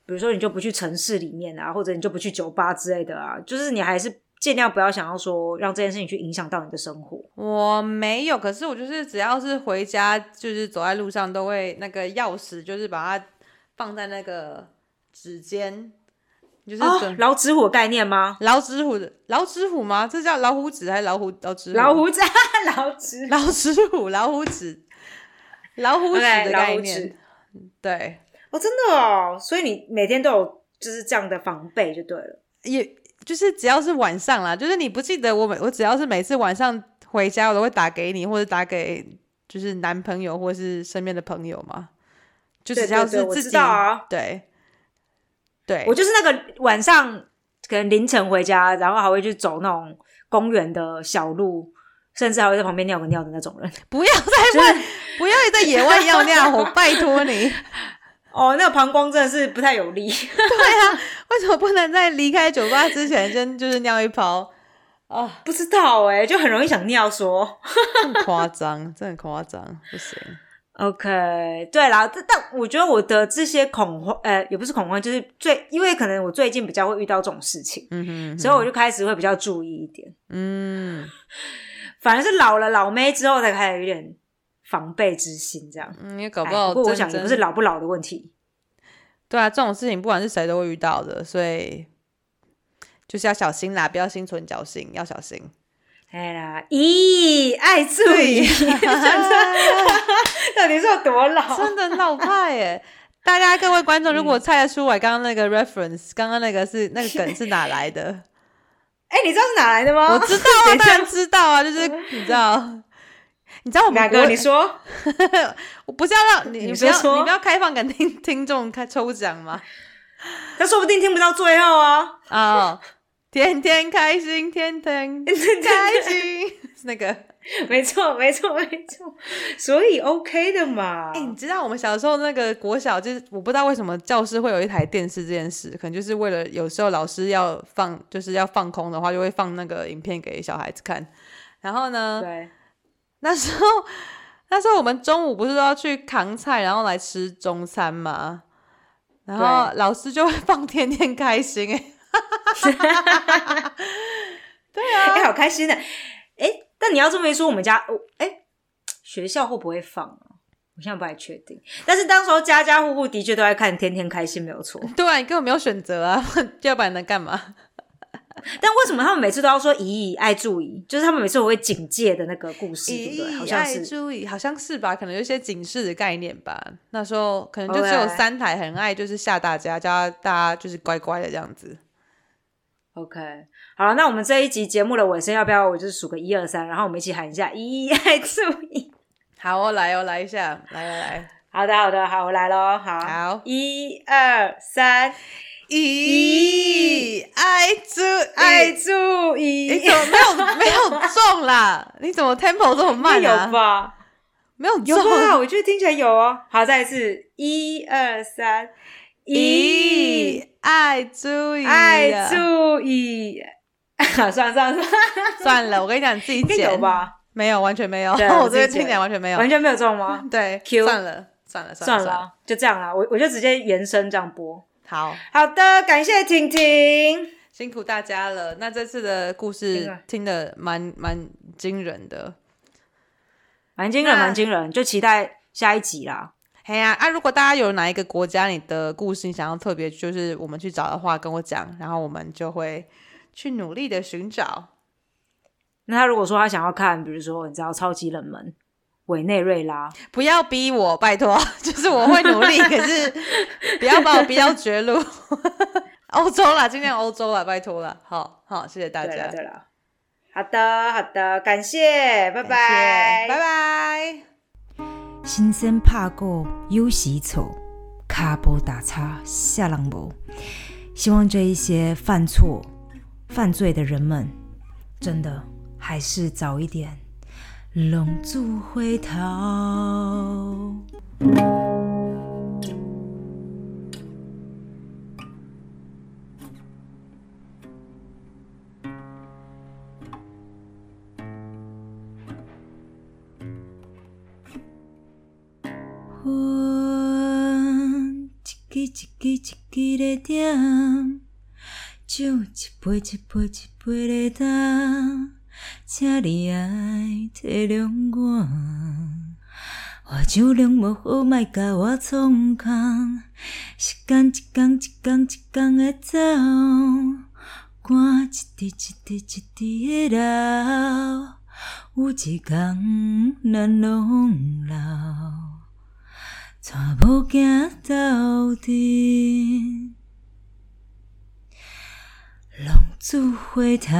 D: 比如说你就不去城市里面啊，或者你就不去酒吧之类的啊，就是你还是尽量不要想要说让这件事情去影响到你的生活。
C: 我没有，可是我就是只要是回家，就是走在路上都会那个钥匙，就是把它放在那个指尖，就是
D: 哦
C: 准，
D: 老子虎的概念吗？
C: 老纸虎的老纸虎吗？这叫老虎纸还是老虎老纸虎？
D: 老虎子，老子
C: 老纸虎老虎纸老虎纸的概念，对，
D: 哦，真的哦，所以你每天都有就是这样的防备就对了。
C: 也就是只要是晚上啦，就是你不记得我每我只要是每次晚上回家，我都会打给你，或者打给就是男朋友或是身边的朋友嘛。就只要是自己
D: 啊，
C: 对对，
D: 我就是那个晚上可能凌晨回家，然后还会去走那种公园的小路，甚至还会在旁边尿个尿的那种人。
C: 不要再问，不要在野外尿尿，我拜托你。
D: 哦，那个膀胱真的是不太有力。
C: 对啊，为什么不能在离开酒吧之前先就是尿一泡？
D: 啊，不知道哎，就很容易想尿，说。
C: 很夸张，真的夸张，不行。
D: OK，对啦，但但我觉得我的这些恐慌，呃，也不是恐慌，就是最因为可能我最近比较会遇到这种事情，嗯哼，所以我就开始会比较注意一点，嗯，反而是老了老妹之后才开始有点防备之心，这样，
C: 嗯，也搞不好，
D: 不过我想也不是老不老的问题，
C: 对啊，这种事情不管是谁都会遇到的，所以就是要小心啦，不要心存侥幸，要小心。
D: 哎啦，咦，爱注意，到底是有多老？
C: 真的老派耶！大家各位观众，如果猜得出来，刚刚那个 reference，刚刚那个是那个梗是哪来的？
D: 哎，你知道是哪来的吗？
C: 我知道啊，当然知道啊，就是你知道，你知道我们
D: 哪个？你说，
C: 我不是要让你，你不要，你不要开放给听 听众开抽奖吗？
D: 他说不定听不到最后啊！
C: 啊。天天开心，天天开心，那个
D: 没错，没错，没错，所以 OK 的嘛。
C: 哎，你知道我们小时候那个国小，就是我不知道为什么教室会有一台电视这件事，可能就是为了有时候老师要放，就是要放空的话，就会放那个影片给小孩子看。然后呢，
D: 对，
C: 那时候那时候我们中午不是都要去扛菜，然后来吃中餐嘛？然后老师就会放天天开心，哎。对啊，
D: 哎，好开心的，哎，但你要这么一说，我们家，哎，学校会不会放啊？我现在不太确定。但是当时候家家户户的确都在看《天天开心》，没有错。
C: 对啊，你根本没有选择啊，要不然能干嘛？
D: 但为什么他们每次都要说“以以爱注意”？就是他们每次我会警戒的那个故事，对不对？好像是
C: 注意，好像是吧？可能有一些警示的概念吧。那时候可能就只有三台，很爱就是吓大家，叫大家就是乖乖的这样子。
D: OK，好了，那我们这一集节目的尾声，要不要我就是数个一二三，然后我们一起喊一下“一爱注意”。
C: 好，我来哦，来一下，来来来，
D: 好的好的，好，我来喽，好，
C: 好，
D: 一二三，
C: 一爱注
D: 爱注意，
C: 你怎么没有没有中啦？你怎么 tempo 这么慢
D: 啊？有吧？
C: 没有
D: 有吧？我觉得听起来有哦。好，再一次，一二三。
C: 一爱注意，
D: 爱注意，算了算了算了
C: 算了，我跟你讲，你自己剪
D: 吧。
C: 没有，完全没有，我这边听起来完全没有，
D: 完全没有中吗？
C: 对
D: ，Q，
C: 算了算了
D: 算了，就这样啦。我我就直接延伸这样播。
C: 好
D: 好的，感谢婷婷，
C: 辛苦大家了。那这次的故事听的蛮蛮惊人的，
D: 蛮惊人，蛮惊人，就期待下一集啦。
C: 嘿呀啊！如果大家有哪一个国家你的故事你想要特别，就是我们去找的话，跟我讲，然后我们就会去努力的寻找。
D: 那他如果说他想要看，比如说你知道超级冷门委内瑞拉，
C: 不要逼我，拜托，就是我会努力，可是 不要把我逼到绝路。欧洲啦，今天欧洲啦，拜托了，好好谢谢大家。
D: 对了，好的好的，感谢，拜拜，
C: 拜拜。
A: 新生怕过有时错，卡波打叉下人无。希望这一些犯错、犯罪的人们，真的还是早一点龙族回头。一支一支的点，酒一杯一杯一杯的干，请你爱体谅我。我酒量无好，莫甲我创空。时间一天一天一天的走，汗一滴一滴一滴的流，有一天咱拢老。带无行到底，龙
D: 族回头。